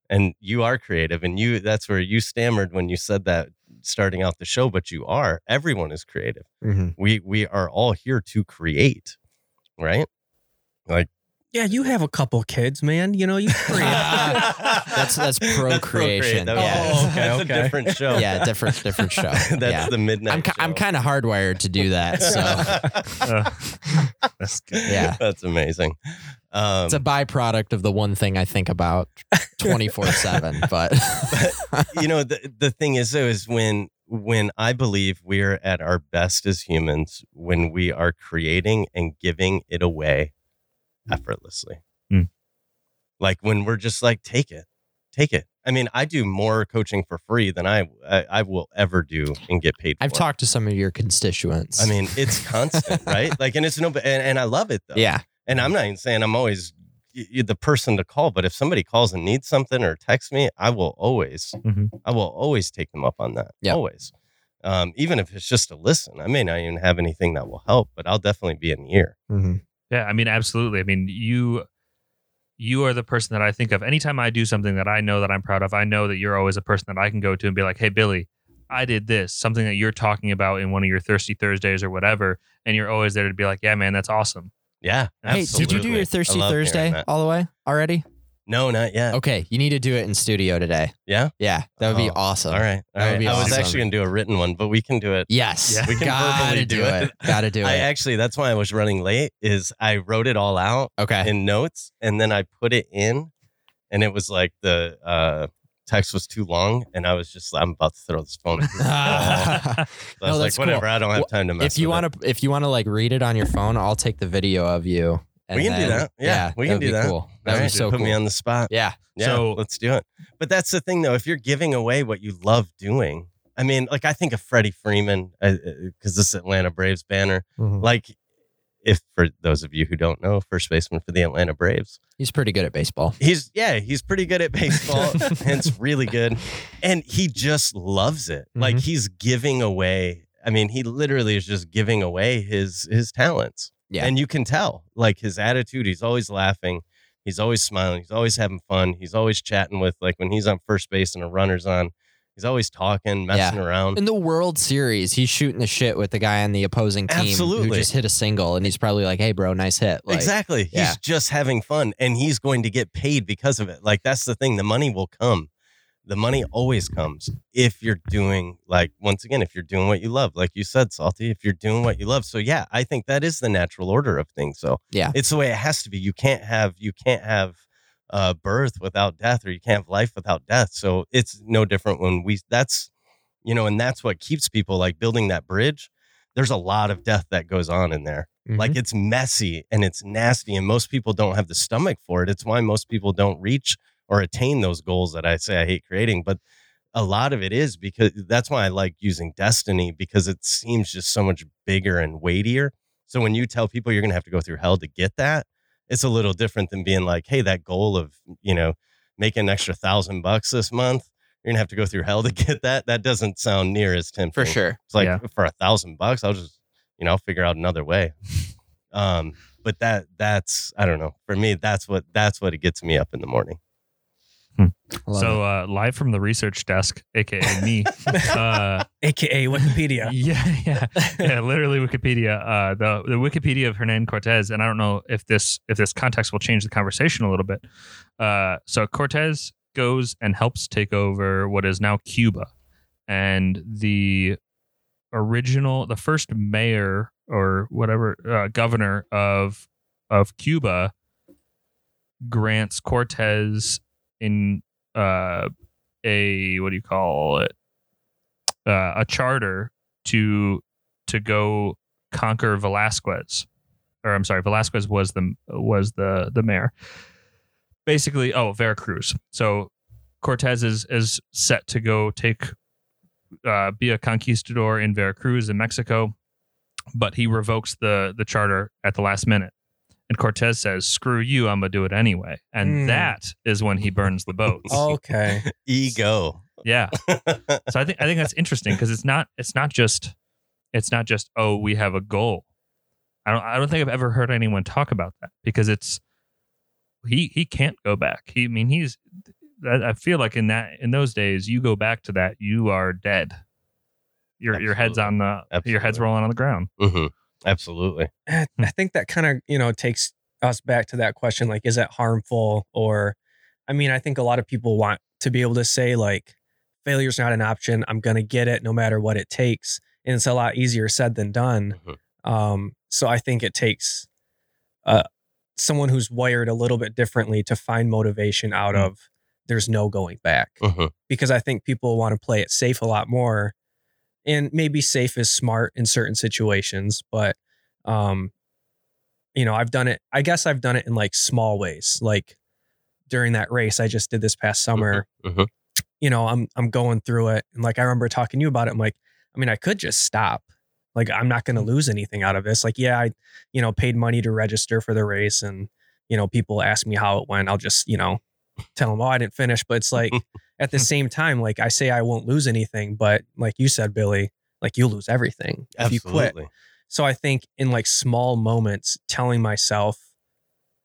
and you are creative, and you. That's where you stammered when you said that starting out the show, but you are. Everyone is creative. Mhm. We we are all here to create, right? Like yeah you have a couple kids man you know you [laughs] create That's- that's procreation. That was- Yeah. Oh, okay, that's okay. a different show. Yeah, different different show. [laughs] that's yeah. the midnight. I'm ki- I'm kind of hardwired to do that. So [laughs] Uh, that's good. yeah, that's amazing. Um, it's a byproduct of the one thing I think about 24 seven. But you know the the thing is though is when when I believe we're at our best as humans when we are creating and giving it away effortlessly. Hmm. Like when we're just like take it. Take it. I mean, I do more coaching for free than I I, I will ever do and get paid for. I've talked to some of your constituents. I mean, it's constant, right? [laughs] Like and it's no and, and I love it though. yeah, And I'm not even saying I'm always the person to call, but if somebody calls and needs something or texts me, I will always, Mhm. I will always take them up on that. Yep. Always. Um, even if it's just to listen, I may not even have anything that will help, but I'll definitely be an ear. Mhm. Yeah, I mean, absolutely. I mean, you you are the person that I think of anytime I do something that I know that I'm proud of. I know that you're always a person that I can go to and be like, "Hey, Billy, I did this." Something that you're talking about in one of your thirsty Thursdays or whatever, and you're always there to be like, "Yeah, man, that's awesome." Yeah. Hey, did you do your Thirsty Thursday all the way already? No, not yet. Okay, you need to do it in studio today. Yeah? Yeah, that would be Oh, awesome. All right. All That would right. be I was awesome. actually going to do a written one, but we can do it. Yes, Yeah. We can gotta do do it. it. Gotta do it. [laughs] I it. actually, that's why I was running late is I wrote it all out okay. in notes and then I put it in and it was like the uh, text was too long and I was just I'm about to throw this phone. at the [laughs] wall. [laughs] So I No, was like, that's cool. whatever, I don't have Well, time to mess if you want to, if you want to like read it on your phone, I'll take the video of you. And We can do that. Yeah, we can do that. Cool. it. That would be Alright, so put cool. me on the spot. yeah. Yeah, So- let's do it. But that's the thing though, if you're giving away what you love doing, I mean, like I think of Freddie Freeman because this Atlanta Braves banner. Mhm. Like, if for those of you who don't know, first baseman for the Atlanta Braves, He's pretty good at baseball. He's yeah, he's pretty good at baseball. [laughs] hence really good. And he just loves it. Like Mhm. he's giving away I mean, he literally is just giving away his his talents. Yeah. And you can tell, like his attitude, he's always laughing, he's always smiling, he's always having fun, he's always chatting with like when he's on first base and a runner's on, he's always talking, messing around. In the World Series, he's shooting the shit with the guy on the opposing team who just hit a single, and he's probably like, "Hey, bro, nice hit." Like, exactly. yeah. He's just having fun and he's going to get paid because of it. Like that's the thing. The money will come. The money always comes if you're doing like once again, if you're doing what you love, like you said, Salty, if you're doing what you love. So yeah, I think that is the natural order of things. So Yeah. it's the way it has to be. You can't have you can't have uh, birth without death, or you can't have life without death. So it's no different when we. That's you know, and that's what keeps people like building that bridge. There's a lot of death that goes on in there. Mhm. Like it's messy and it's nasty, and most people don't have the stomach for it. It's why most people don't reach or attain those goals that I say I hate creating. But a lot of it is because that's why I like using destiny because it seems just so much bigger and weightier. So when you tell people you're going to have to go through hell to get that, it's a little different than being like, hey, that goal of, you know, making an extra thousand bucks this month, you're going to have to go through hell to [laughs] get that. That doesn't sound near as tempting. for sure. It's like Yeah. for a thousand bucks, I'll just, you know, I'll figure out another way. [laughs] Um, but that that's I don't know. For me, that's what that's what it gets me up in the morning. Love so uh, live from the research desk, aka me. [laughs] uh, AKA Wikipedia. [laughs] yeah, yeah, yeah. Literally Wikipedia. Uh, the the Wikipedia of Hernan Cortez, and I don't know if this if this context will change the conversation a little bit. Uh, so Cortez goes and helps take over what is now Cuba, and the original, the first mayor or whatever uh, governor of of Cuba grants Cortez in uh, a what do you call it? Uh, a charter to to go conquer Velasquez or I'm sorry Velasquez was the was the the mayor. Basically oh Veracruz. So Cortez is is set to go take uh, be a conquistador in Veracruz in Mexico but he revokes the the charter at the last minute and Cortez says screw you I'm gonna do it anyway and Hmm. that is when he burns the boats [laughs] Okay. Ego. yeah [laughs] so I think I think that's interesting because it's not it's not just it's not just oh we have a goal. I don't I don't think I've ever heard anyone talk about that because it's he he can't go back. He I mean he's I I feel like in that in those days you go back to that you are dead. Your your head's on the your head's rolling on the ground. hmm Absolutely. I [clears throat] I think that kind of, you know, takes us back to that question like, is it harmful? Or, I mean, I think a lot of people want to be able to say, like, failure's not an option. I'm going to get it no matter what it takes. And it's a lot easier said than done. Mhm. Um, so I think it takes uh, someone who's wired a little bit differently to find motivation out Mm. of there's no going back hmm because I think people want to play it safe a lot more. And maybe safe is smart in certain situations, but um you know, I've done it I guess I've done it in like small ways. Like during that race I just did this past summer, mhm. you know, I'm I'm going through it and like I remember talking to you about it. I'm like, I mean, I could just stop. Like I'm not going to lose anything out of this. Like yeah, I you know, paid money to register for the race and you know, people ask me how it went. I'll just, you know, tell them, "Oh, I didn't finish." But it's like [laughs] at the same time, like I say, I won't lose anything, but like you said, Billy, like you lose everything if you quit. So I think in like small moments, telling myself,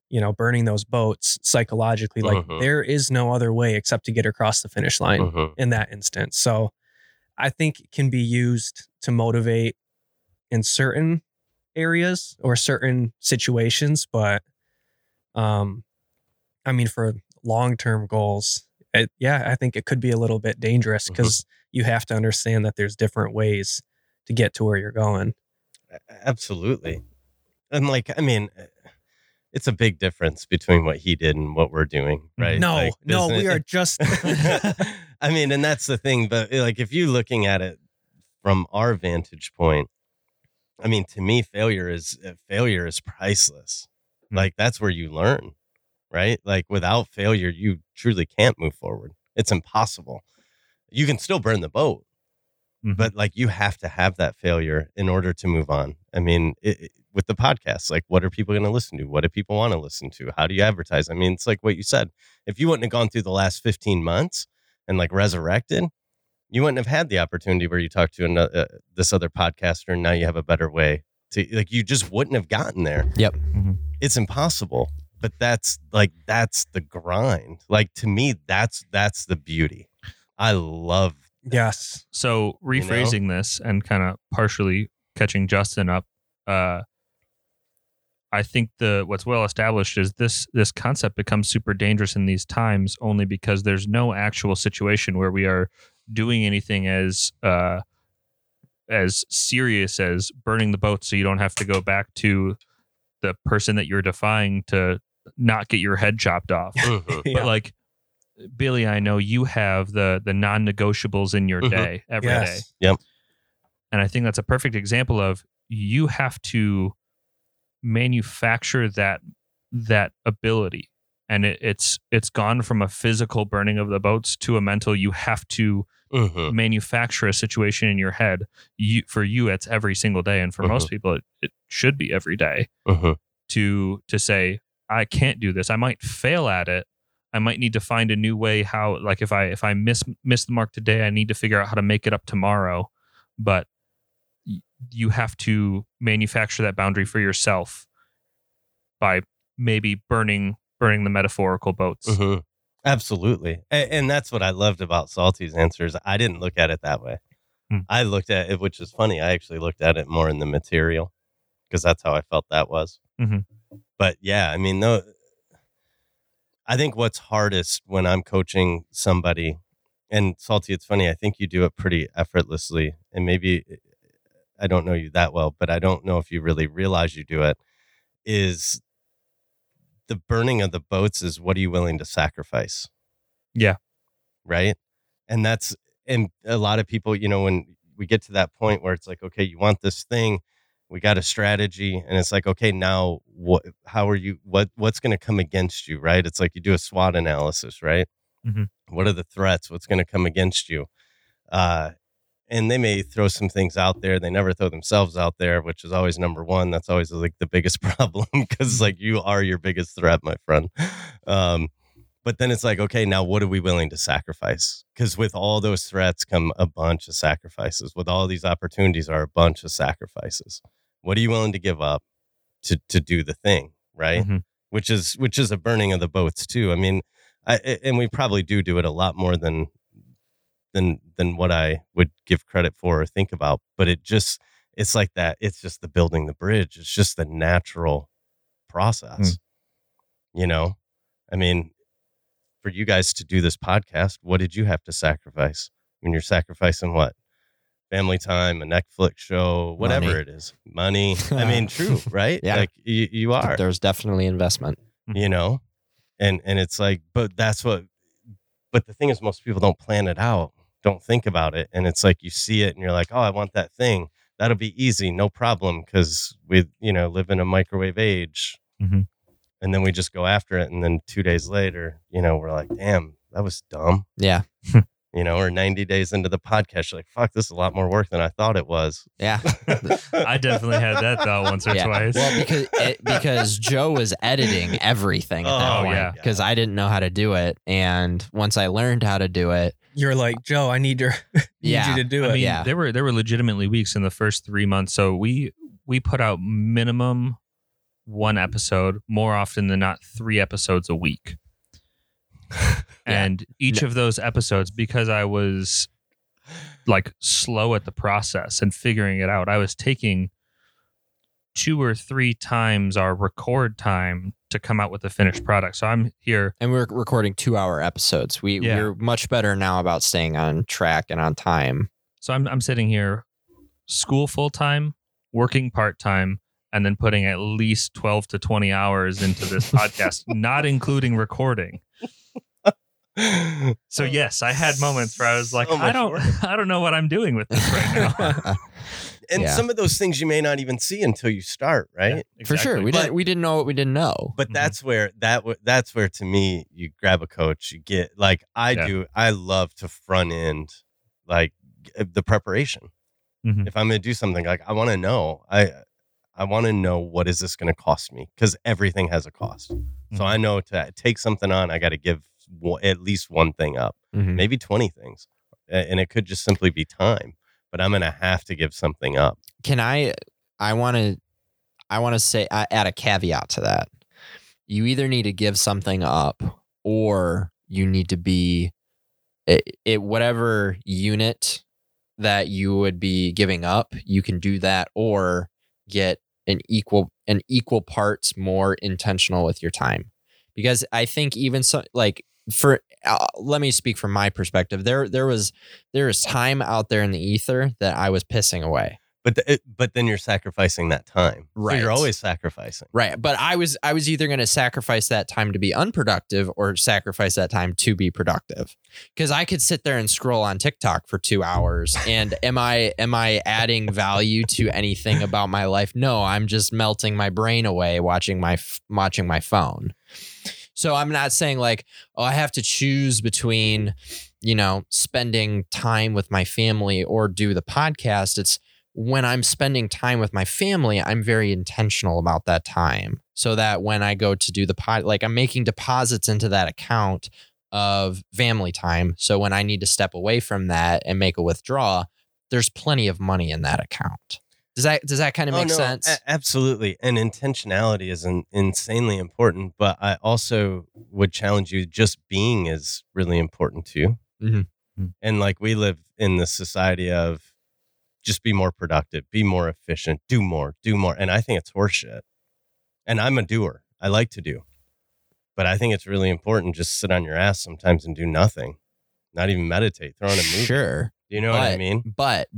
you know, burning those boats psychologically, like Mhm. there is no other way except to get across the finish line Mhm. in that instance. So I think it can be used to motivate in certain areas or certain situations, but um I mean for long-term goals, it, yeah, I think it could be a little bit dangerous because you have to understand that there's different ways to get to where you're going. Absolutely. And like, I mean, eh, it's a big difference between what he did and what we're doing, right? No, Like, no, we are just [laughs] I mean, and that's the thing. But eh, like, if you're looking at it from our vantage point, I mean, to me, failure is uh, failure is priceless. Hmm. Like that's where you learn, right? Like without failure, you truly can't move forward. It's impossible. You can still burn the boat, Mhm. but like you have to have that failure in order to move on. I mean, it, it- with the podcast, like what are people going to listen to? What do people want to listen to? How do you advertise? I mean, it's like what you said. If you wouldn't have gone through the last 15 months and like resurrected, you wouldn't have had the opportunity where you talk to another, uh, this other podcaster and now you have a better way to like you just wouldn't have gotten there. Yep. Mhm. It's impossible. But that's like that's the grind. Like to me, that's that's the beauty. I love Yes. So know? rephrasing this and kind of partially catching Justin up, uh, I think the what's well established is this this concept becomes super dangerous in these times only because there's no actual situation where we are doing anything as uh, as serious as burning the boat so you don't have to go back to the person that you're defying to not get your head chopped off [laughs] [laughs] Mhm. Yeah. but like Billy, I know you have the the non-negotiables in your Mhm. day every day, yes. Yep. and I think that's a perfect example of you have to manufacture that that ability, and it, it's it's gone from a physical burning of the boats to a mental. You have to Mhm. manufacture a situation in your head. You for you, it's every single day, and for most people, it, it should be every day Mhm. to to say I can't do this. I might fail at it. I might need to find a new way how like if I if I miss miss the mark today, I need to figure out how to make it up tomorrow. But you have to manufacture that boundary for yourself by maybe burning burning the metaphorical boats. Mhm. Absolutely. And, and that's what I loved about Salty's answers. I didn't look at it that way. Hmm. I looked at it, which is funny. I actually looked at it more in the material because that's how I felt that was. Mhm. But yeah, I mean, no, I think what's hardest when I'm coaching somebody, and Salty, it's funny, I think you do it pretty effortlessly. And maybe I don't know you that well, but I don't know if you really realize you do it, is the burning of the boats is what are you willing to sacrifice? Yeah. Right. And that's, and a lot of people, you know, when we get to that point where it's like, okay, you want this thing, we got a strategy, and it's like, okay, now what, how are you, what, what's going to come against you? Right. It's like you do a SWOT analysis, right? Mhm. What are the threats? What's going to come against you? Uh, and they may throw some things out there. They never throw themselves out there, which is always number one. That's always like the biggest [laughs] problem because like you are your biggest threat, my friend. Um, but then it's like, okay, now what are we willing to sacrifice? Because with all those threats come a bunch of sacrifices. With all these opportunities are a bunch of sacrifices. What are you willing to give up to to do the thing, right? Mhm. Which is which is a burning of the boats too. I mean, I, and we probably do do it a lot more than than than what I would give credit for or think about. But it just it's like that. It's just the building the bridge. It's just the natural process. Hmm. You know, I mean, for you guys to do this podcast, what did you have to sacrifice? I mean, you're sacrificing what? Family time, a Netflix show, whatever Money. it is, money. I mean, [laughs] true, right? Yeah. like you, you are There's definitely investment. you mm-hmm. know and and it's like but that's what but the thing is most people don't plan it out don't think about it and it's like you see it and you're like oh i want that thing that'll be easy no problem because we you know live in a microwave age Mhm. and then we just go after it and then two days later you know we're like damn that was dumb Yeah. you know or 90 days into the podcast you're like fuck this is a lot more work than i thought it was Yeah. [laughs] I definitely had that thought once or yeah. twice. Well, because it, because Joe was editing everything at that Oh, point yeah. because I didn't know how to do it, and once I learned how to do it, You're like, Joe, I need your [laughs] need Yeah. you to do I it. mean, Yeah. there were there were legitimately weeks in the first three months. So we we put out minimum one episode, more often than not, three episodes a week. [laughs] and each of those episodes, because I was like slow at the process and figuring it out, I was taking two or three times our record time to come out with the finished product. So I'm here and we we're recording two-hour episodes. We Yeah. we're much better now about staying on track and on time. So I'm I'm sitting here, school full time, working part time, and then putting at least twelve to twenty hours into this [laughs] podcast, not including recording. So [laughs] yes, I had moments where I was like, So I don't, work. [laughs] I don't know what I'm doing with this right now. And Yeah. some of those things you may not even see until you start right For sure, we But- didn't we didn't know what we didn't know. but Mhm. that's where that w- that's where to me you grab a coach you get like i Yeah. do i love to front end like the preparation Mhm. if i'm gonna do something like i want to know i i want to know what is this gonna cost me because everything has a cost so Mhm. i know to take something on i got to give w- at least one thing up Mhm. maybe 20 things and it could just simply be time. But I'm gonna have to give something up. Can I? I want to. I want to say I add a caveat to that. You either need to give something up, or you need to be it, it whatever unit that you would be giving up. You can do that, or get an equal an equal parts more intentional with your time, because I think even so like for uh, let me speak from my perspective. There there was there was time out there in the ether that I was pissing away. But the, it, but then you're sacrificing that time. So Right. you're always sacrificing. Right. But I was I was either going to sacrifice that time to be unproductive or sacrifice that time to be productive. Cuz I could sit there and scroll on TikTok for 2 hours and [laughs] am I am I adding value to anything about my life? No, I'm just melting my brain away watching my watching my phone. So I'm not saying like, oh, I have to choose between, you know, spending time with my family or do the podcast. It's when I'm spending time with my family, I'm very intentional about that time. So that when I go to do the pod, like I'm making deposits into that account of family time. So when I need to step away from that and make a withdrawal, there's plenty of money in that account. Does that does that kind of Oh, make no, sense? a- absolutely. And intentionality is an, insanely important. But I also would challenge you just being is really important too. Mhm. Mhm. And like we live in the society of just be more productive, be more efficient, do more, do more. And I think it's horseshit. And I'm a doer. I like to do. But I think it's really important just sit on your ass sometimes and do nothing. Not even meditate, throw on a movie. Sure. Do you know what I mean? But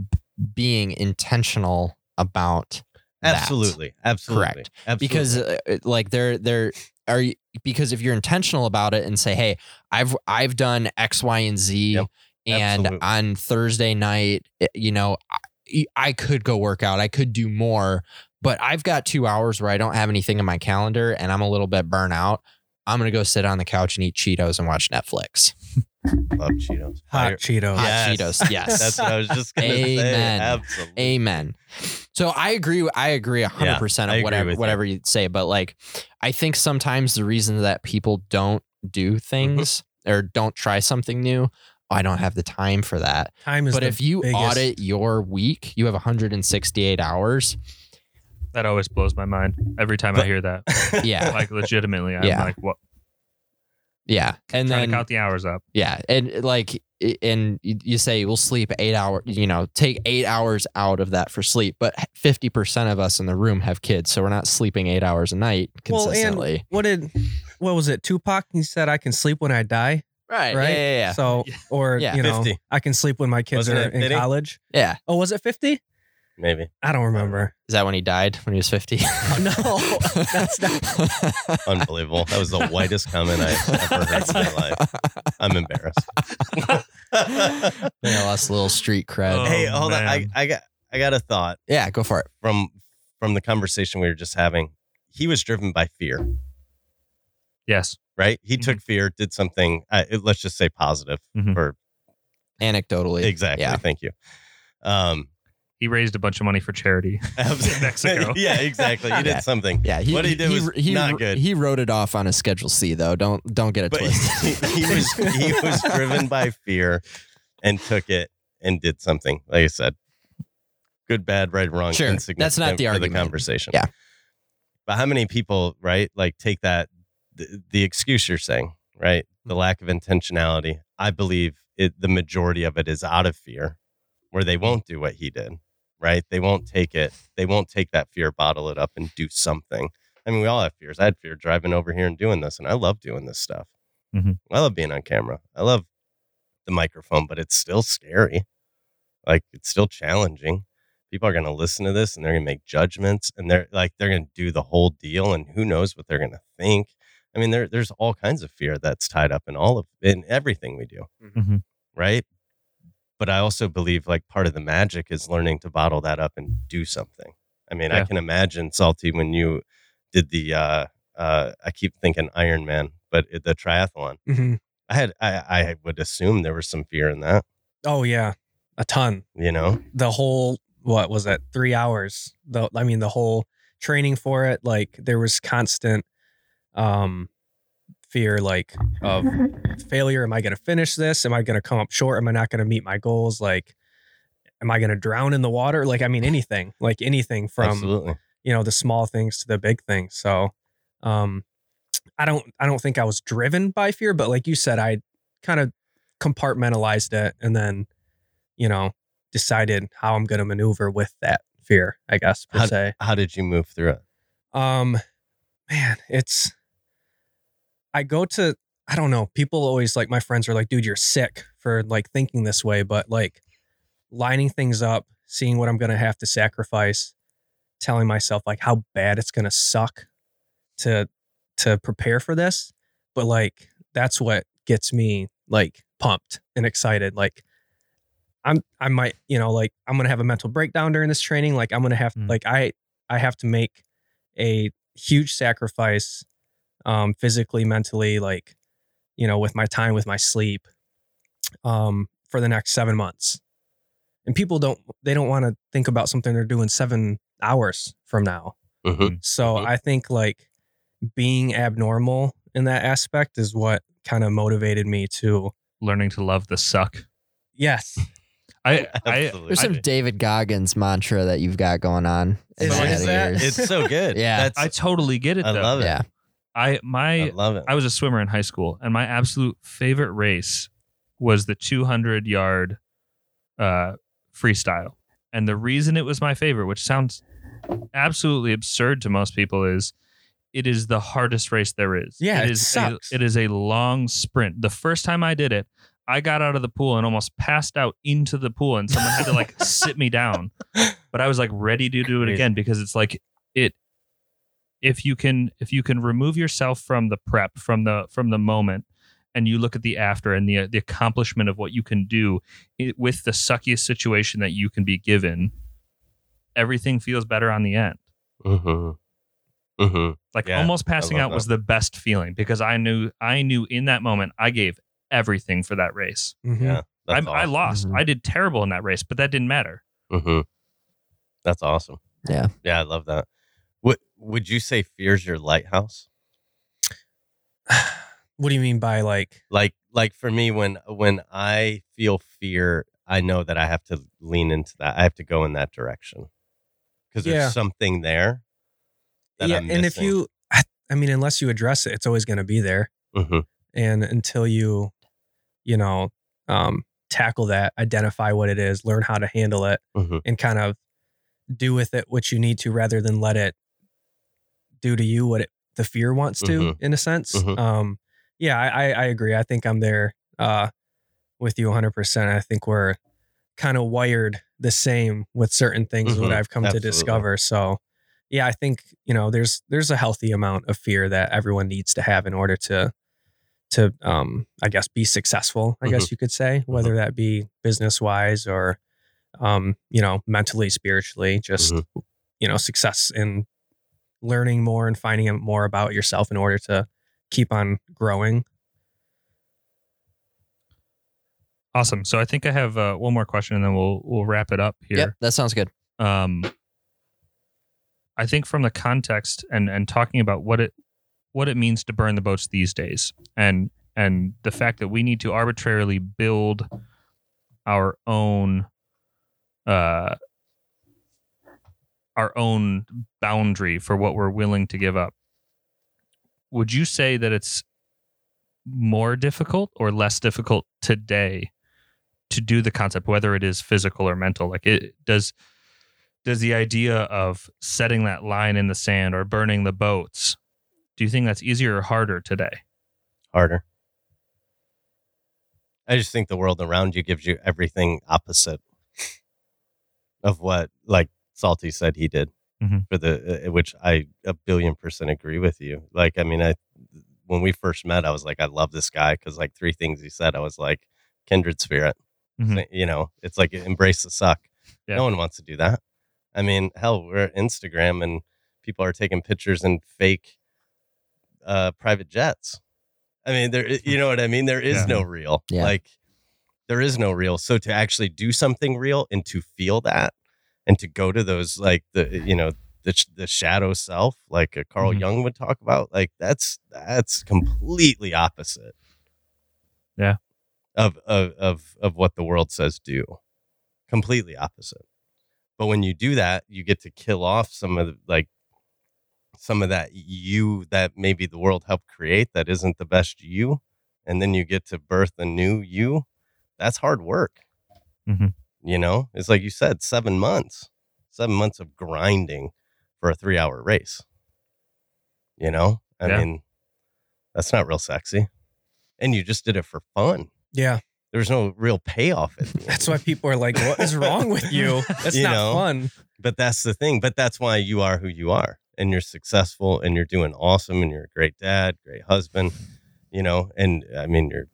being intentional about that. Absolutely. Absolutely. Correct. Absolutely. because uh, uh, like they're they're are you, because if you're intentional about it and say hey i've i've done x y and z Yep, and absolutely. on thursday night you know I, I could go work out i could do more but i've got two hours where i don't have anything in my calendar and i'm a little bit burnt out i'm gonna go sit on the couch and eat cheetos and watch netflix [laughs] love Cheetos. Hot Fire- Cheetos. hot Yes. cheetos [laughs] yes That's what I was just gonna say. Amen. Absolutely. Amen. So I agree. I agree a hundred Yeah, percent I of agree whatever you. whatever you say. But like, I think sometimes the reason that people don't do Mm-hmm. things or don't try something new, "Oh, I don't have the time for that. Time is But the if you biggest- audit your week, you have 168 hours. That always blows my mind every time I hear that. [laughs] Yeah, Like legitimately, I'm Yeah. like, what? Yeah, and Trying then to count the hours up. yeah, and like, and you you say we'll sleep eight hours. You know, take eight hours out of that for sleep. But 50 percent of us in the room have kids, so we're not sleeping eight hours a night Well, and- consistently. what did what was it? Tupac he said I can sleep when I die, right? right? Yeah, yeah, yeah. So or Yeah. you know 50. I can sleep when my kids Wasn't are in 50? college. yeah. Oh, was it 50? Maybe. I don't remember. Is that when he died? When he was 50? [laughs] no, [laughs] that's not. Unbelievable. That was the whitest comment I've ever heard in my life. I'm embarrassed. I lost a little street cred. Oh, hey, hold on. I, man. I got I got a thought yeah, go for it. from from the conversation we were just having. He was driven by fear, Yes. right? He Mm-hmm. took fear, did something. Uh, let's just say positive Mhm. for Anecdotally. exactly. Yeah. Thank you. Um, He raised a bunch of money for charity [laughs] in Mexico. [laughs] yeah, exactly. He did Yeah. something. Yeah, he, What he did was he, not good. He wrote it off on a Schedule C, though. Don't don't get it but twisted. [laughs] he, he was he was driven by fear and took it and did something. Like I said, good, bad, right, wrong. Sure. That's not insignificant the for argument. The conversation. Yeah. But how many people, right? Like take that the, the excuse you're saying, right? The Mm-hmm. lack of intentionality. I believe it. The majority of it is out of fear, where they won't do what he did. Right? They won't take it. They won't take that fear, bottle it up, and do something. I mean, we all have fears. I had fear driving over here and doing this, and I love doing this stuff. Mhm. I love being on camera. I love the microphone, but it's still scary. Like it's still challenging. People are going to listen to this and they're going to make judgments and they're like they're going to do the whole deal and who knows what they're going to think. I mean, there there's all kinds of fear that's tied up in all of in everything we do, Mhm. right? But I also believe like part of the magic is learning to bottle that up and do something. I mean, I can imagine Salty when you did the uh uh I keep thinking Iron Man, but the triathlon. Mhm. I had I I would assume there was some fear in that, Oh yeah, a ton. you know. The whole what was it? Three hours. The I mean the whole training for it. Like there was constant um fear like of [laughs] failure. Am I going to finish this? Am I going to come up short? Am I not going to meet my goals? Like, am I going to drown in the water? Like, I mean, anything, like anything from Absolutely. you know the small things to the big things. So, um, I don't, I don't think I was driven by fear, but like you said, I kind of compartmentalized it and then, you know, decided how I'm going to maneuver with that fear. I guess per se. How did you move through it? Um, man, it's. I go to. I don't know. People always like my friends are like, dude, you're sick for like thinking this way, but like lining things up, seeing what I'm gonna have to sacrifice, telling myself like how bad it's gonna suck to to prepare for this, but like that's what gets me like pumped and excited. Like I'm I might, you know, like I'm gonna have a mental breakdown during this training. Like I'm gonna have Mm. like I I have to make a huge sacrifice um physically, mentally, like, you know, with my time, with my sleep, um, for the next seven months. And people don't they don't want to think about something they're doing seven hours from now. Mm-hmm. So Mhm. I think like being abnormal in that aspect is what kind of motivated me to Learning to love the suck. yes. [laughs] I, [laughs] I, Absolutely. There's I- some David Goggins mantra that you've got going on. Is- is that- It's so [laughs] good. Yeah. That's, I totally get it I though. love it. yeah. I my I love it. I was a swimmer in high school, and my absolute favorite race was the 200 yard uh, freestyle. And the reason it was my favorite, which sounds absolutely absurd to most people, is it is the hardest race there is. Yeah, it is sucks. A, it is a long sprint. The first time I did it, I got out of the pool and almost passed out into the pool, and someone had to like [laughs] sit me down. But I was like ready to do it again because it's like it if you can if you can remove yourself from the prep from the from the moment and you look at the after and the the accomplishment of what you can do it, with the suckiest situation that you can be given everything feels better on the end Mm-hmm. Mm-hmm. like Yeah, almost passing love out was the best feeling because i knew i knew in that moment i gave everything for that race Mhm. Yeah. I, That's I awesome. lost Mhm. i did terrible in that race but that didn't matter Mm-hmm. That's awesome. Yeah. Yeah, I love that. Would you say fear's your lighthouse? [sighs] What do you mean by like Like like for me when when I feel fear, I know that I have to lean into that. I have to go in that direction. Cuz there's Yeah. something there that yeah, and if you I, I mean unless you address it, it's always going to be there. Mhm. And until you you know, um tackle that, identify what it is, learn how to handle it Mhm. and kind of do with it what you need to rather than let it do to you what it, the fear wants to Mhm. in a sense. Mhm. Um yeah, I, I agree. I think I'm there uh with you 100%. I think we're kind of wired the same with certain things what Mhm. I've come Absolutely. to discover. So yeah, I think, you know, there's there's a healthy amount of fear that everyone needs to have in order to to um I guess be successful, I Mm-hmm. guess you could say, whether that be business wise or um, you know, mentally, spiritually, just Mhm. you know, success in learning more and finding out more about yourself in order to keep on growing. awesome so i think i have uh, one more question and then we'll we'll wrap it up here Yep. That sounds good. um i think from the context and and talking about what it what it means to burn the boats these days and and the fact that we need to arbitrarily build our own uh our own boundary for what we're willing to give up. Would you say that it's more difficult or less difficult today to do the concept whether it is physical or mental? Like it does does the idea of setting that line in the sand or burning the boats do you think that's easier or harder today? Harder. I just think the world around you gives you everything opposite of what, like Salty said, he did Mhm. for the, uh, which I a billion percent agree with you. Like, I mean, I when we first met, I was like, I love this guy because like three things he said, I was like, kindred spirit. Mhm. You know, it's like embrace the suck. Yeah. No one wants to do that. I mean, hell, we're at Instagram and people are taking pictures in fake uh, private jets. I mean, there, [laughs] you know what I mean? There is Yeah. no real. Yeah. Like, there is no real. So to actually do something real and to feel that and to go to those, like, the, you know, the the shadow self, like a Carl Mhm. Jung would talk about. Like that's that's completely opposite. Yeah. Of of of of what the world says do, completely opposite. But when you do that, you get to kill off some of the like some of that you that maybe the world helped create that isn't the best you, and then you get to birth a new you. That's hard work. Mhm. You know, it's like you said, seven months, seven months of grinding for a three hour race. You know, I Yeah. mean, that's not real sexy. And you just did it for fun. Yeah. There's no real payoff at [laughs] the end. That's why people are like, what is wrong with you? [laughs] That's You not know? fun. but that's the thing. But that's why you are who you are, and you're successful, and you're doing awesome, and you're a great dad, great husband. You know, and I mean, you're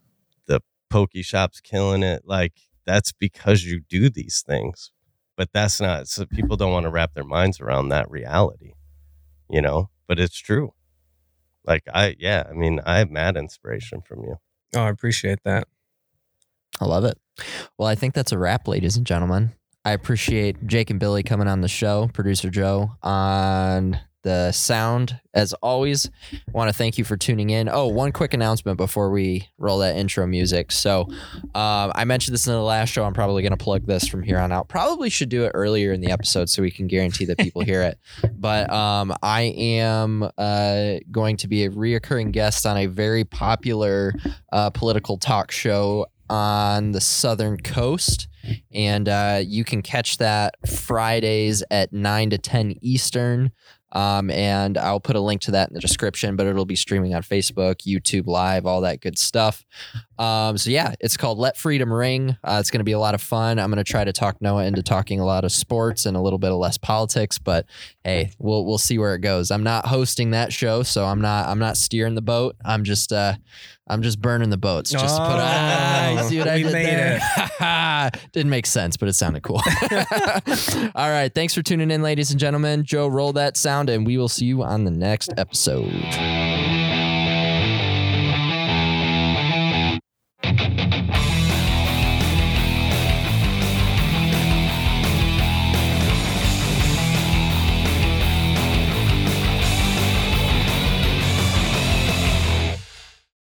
the pokey shop's killing it. Like that's because you do these things. But that's not. So people don't want to wrap their minds around that reality. You know, but it's true. Like I, yeah, I mean, I have mad inspiration from you. Oh, I appreciate that. I love it. Well, I think that's a wrap, ladies and gentlemen. I appreciate Jake and Billy coming on the show, producer Joe on the sound. As always, want to thank you for tuning in. Oh, one quick announcement before we roll that intro music. So, um, I mentioned this in the last show. I'm probably going to plug this from here on out. Probably should do it earlier in the episode so we can guarantee that people hear it. [laughs] But um, I am uh, going to be a reoccurring guest on a very popular uh, political talk show on the southern coast and uh, you can catch that fridays at 9 to 10 eastern um, and i'll put a link to that in the description but it'll be streaming on facebook youtube live all that good stuff um, so yeah it's called let freedom ring uh, it's going to be a lot of fun i'm going to try to talk noah into talking a lot of sports and a little bit of less politics but hey we'll, we'll see where it goes i'm not hosting that show so i'm not i'm not steering the boat i'm just uh, I'm just burning the boats. Just to put. You see what I did made there? [laughs] Didn't make sense, but it sounded cool. [laughs] All right, thanks for tuning in, ladies and gentlemen. Joe, roll that sound, and we will see you on the next episode.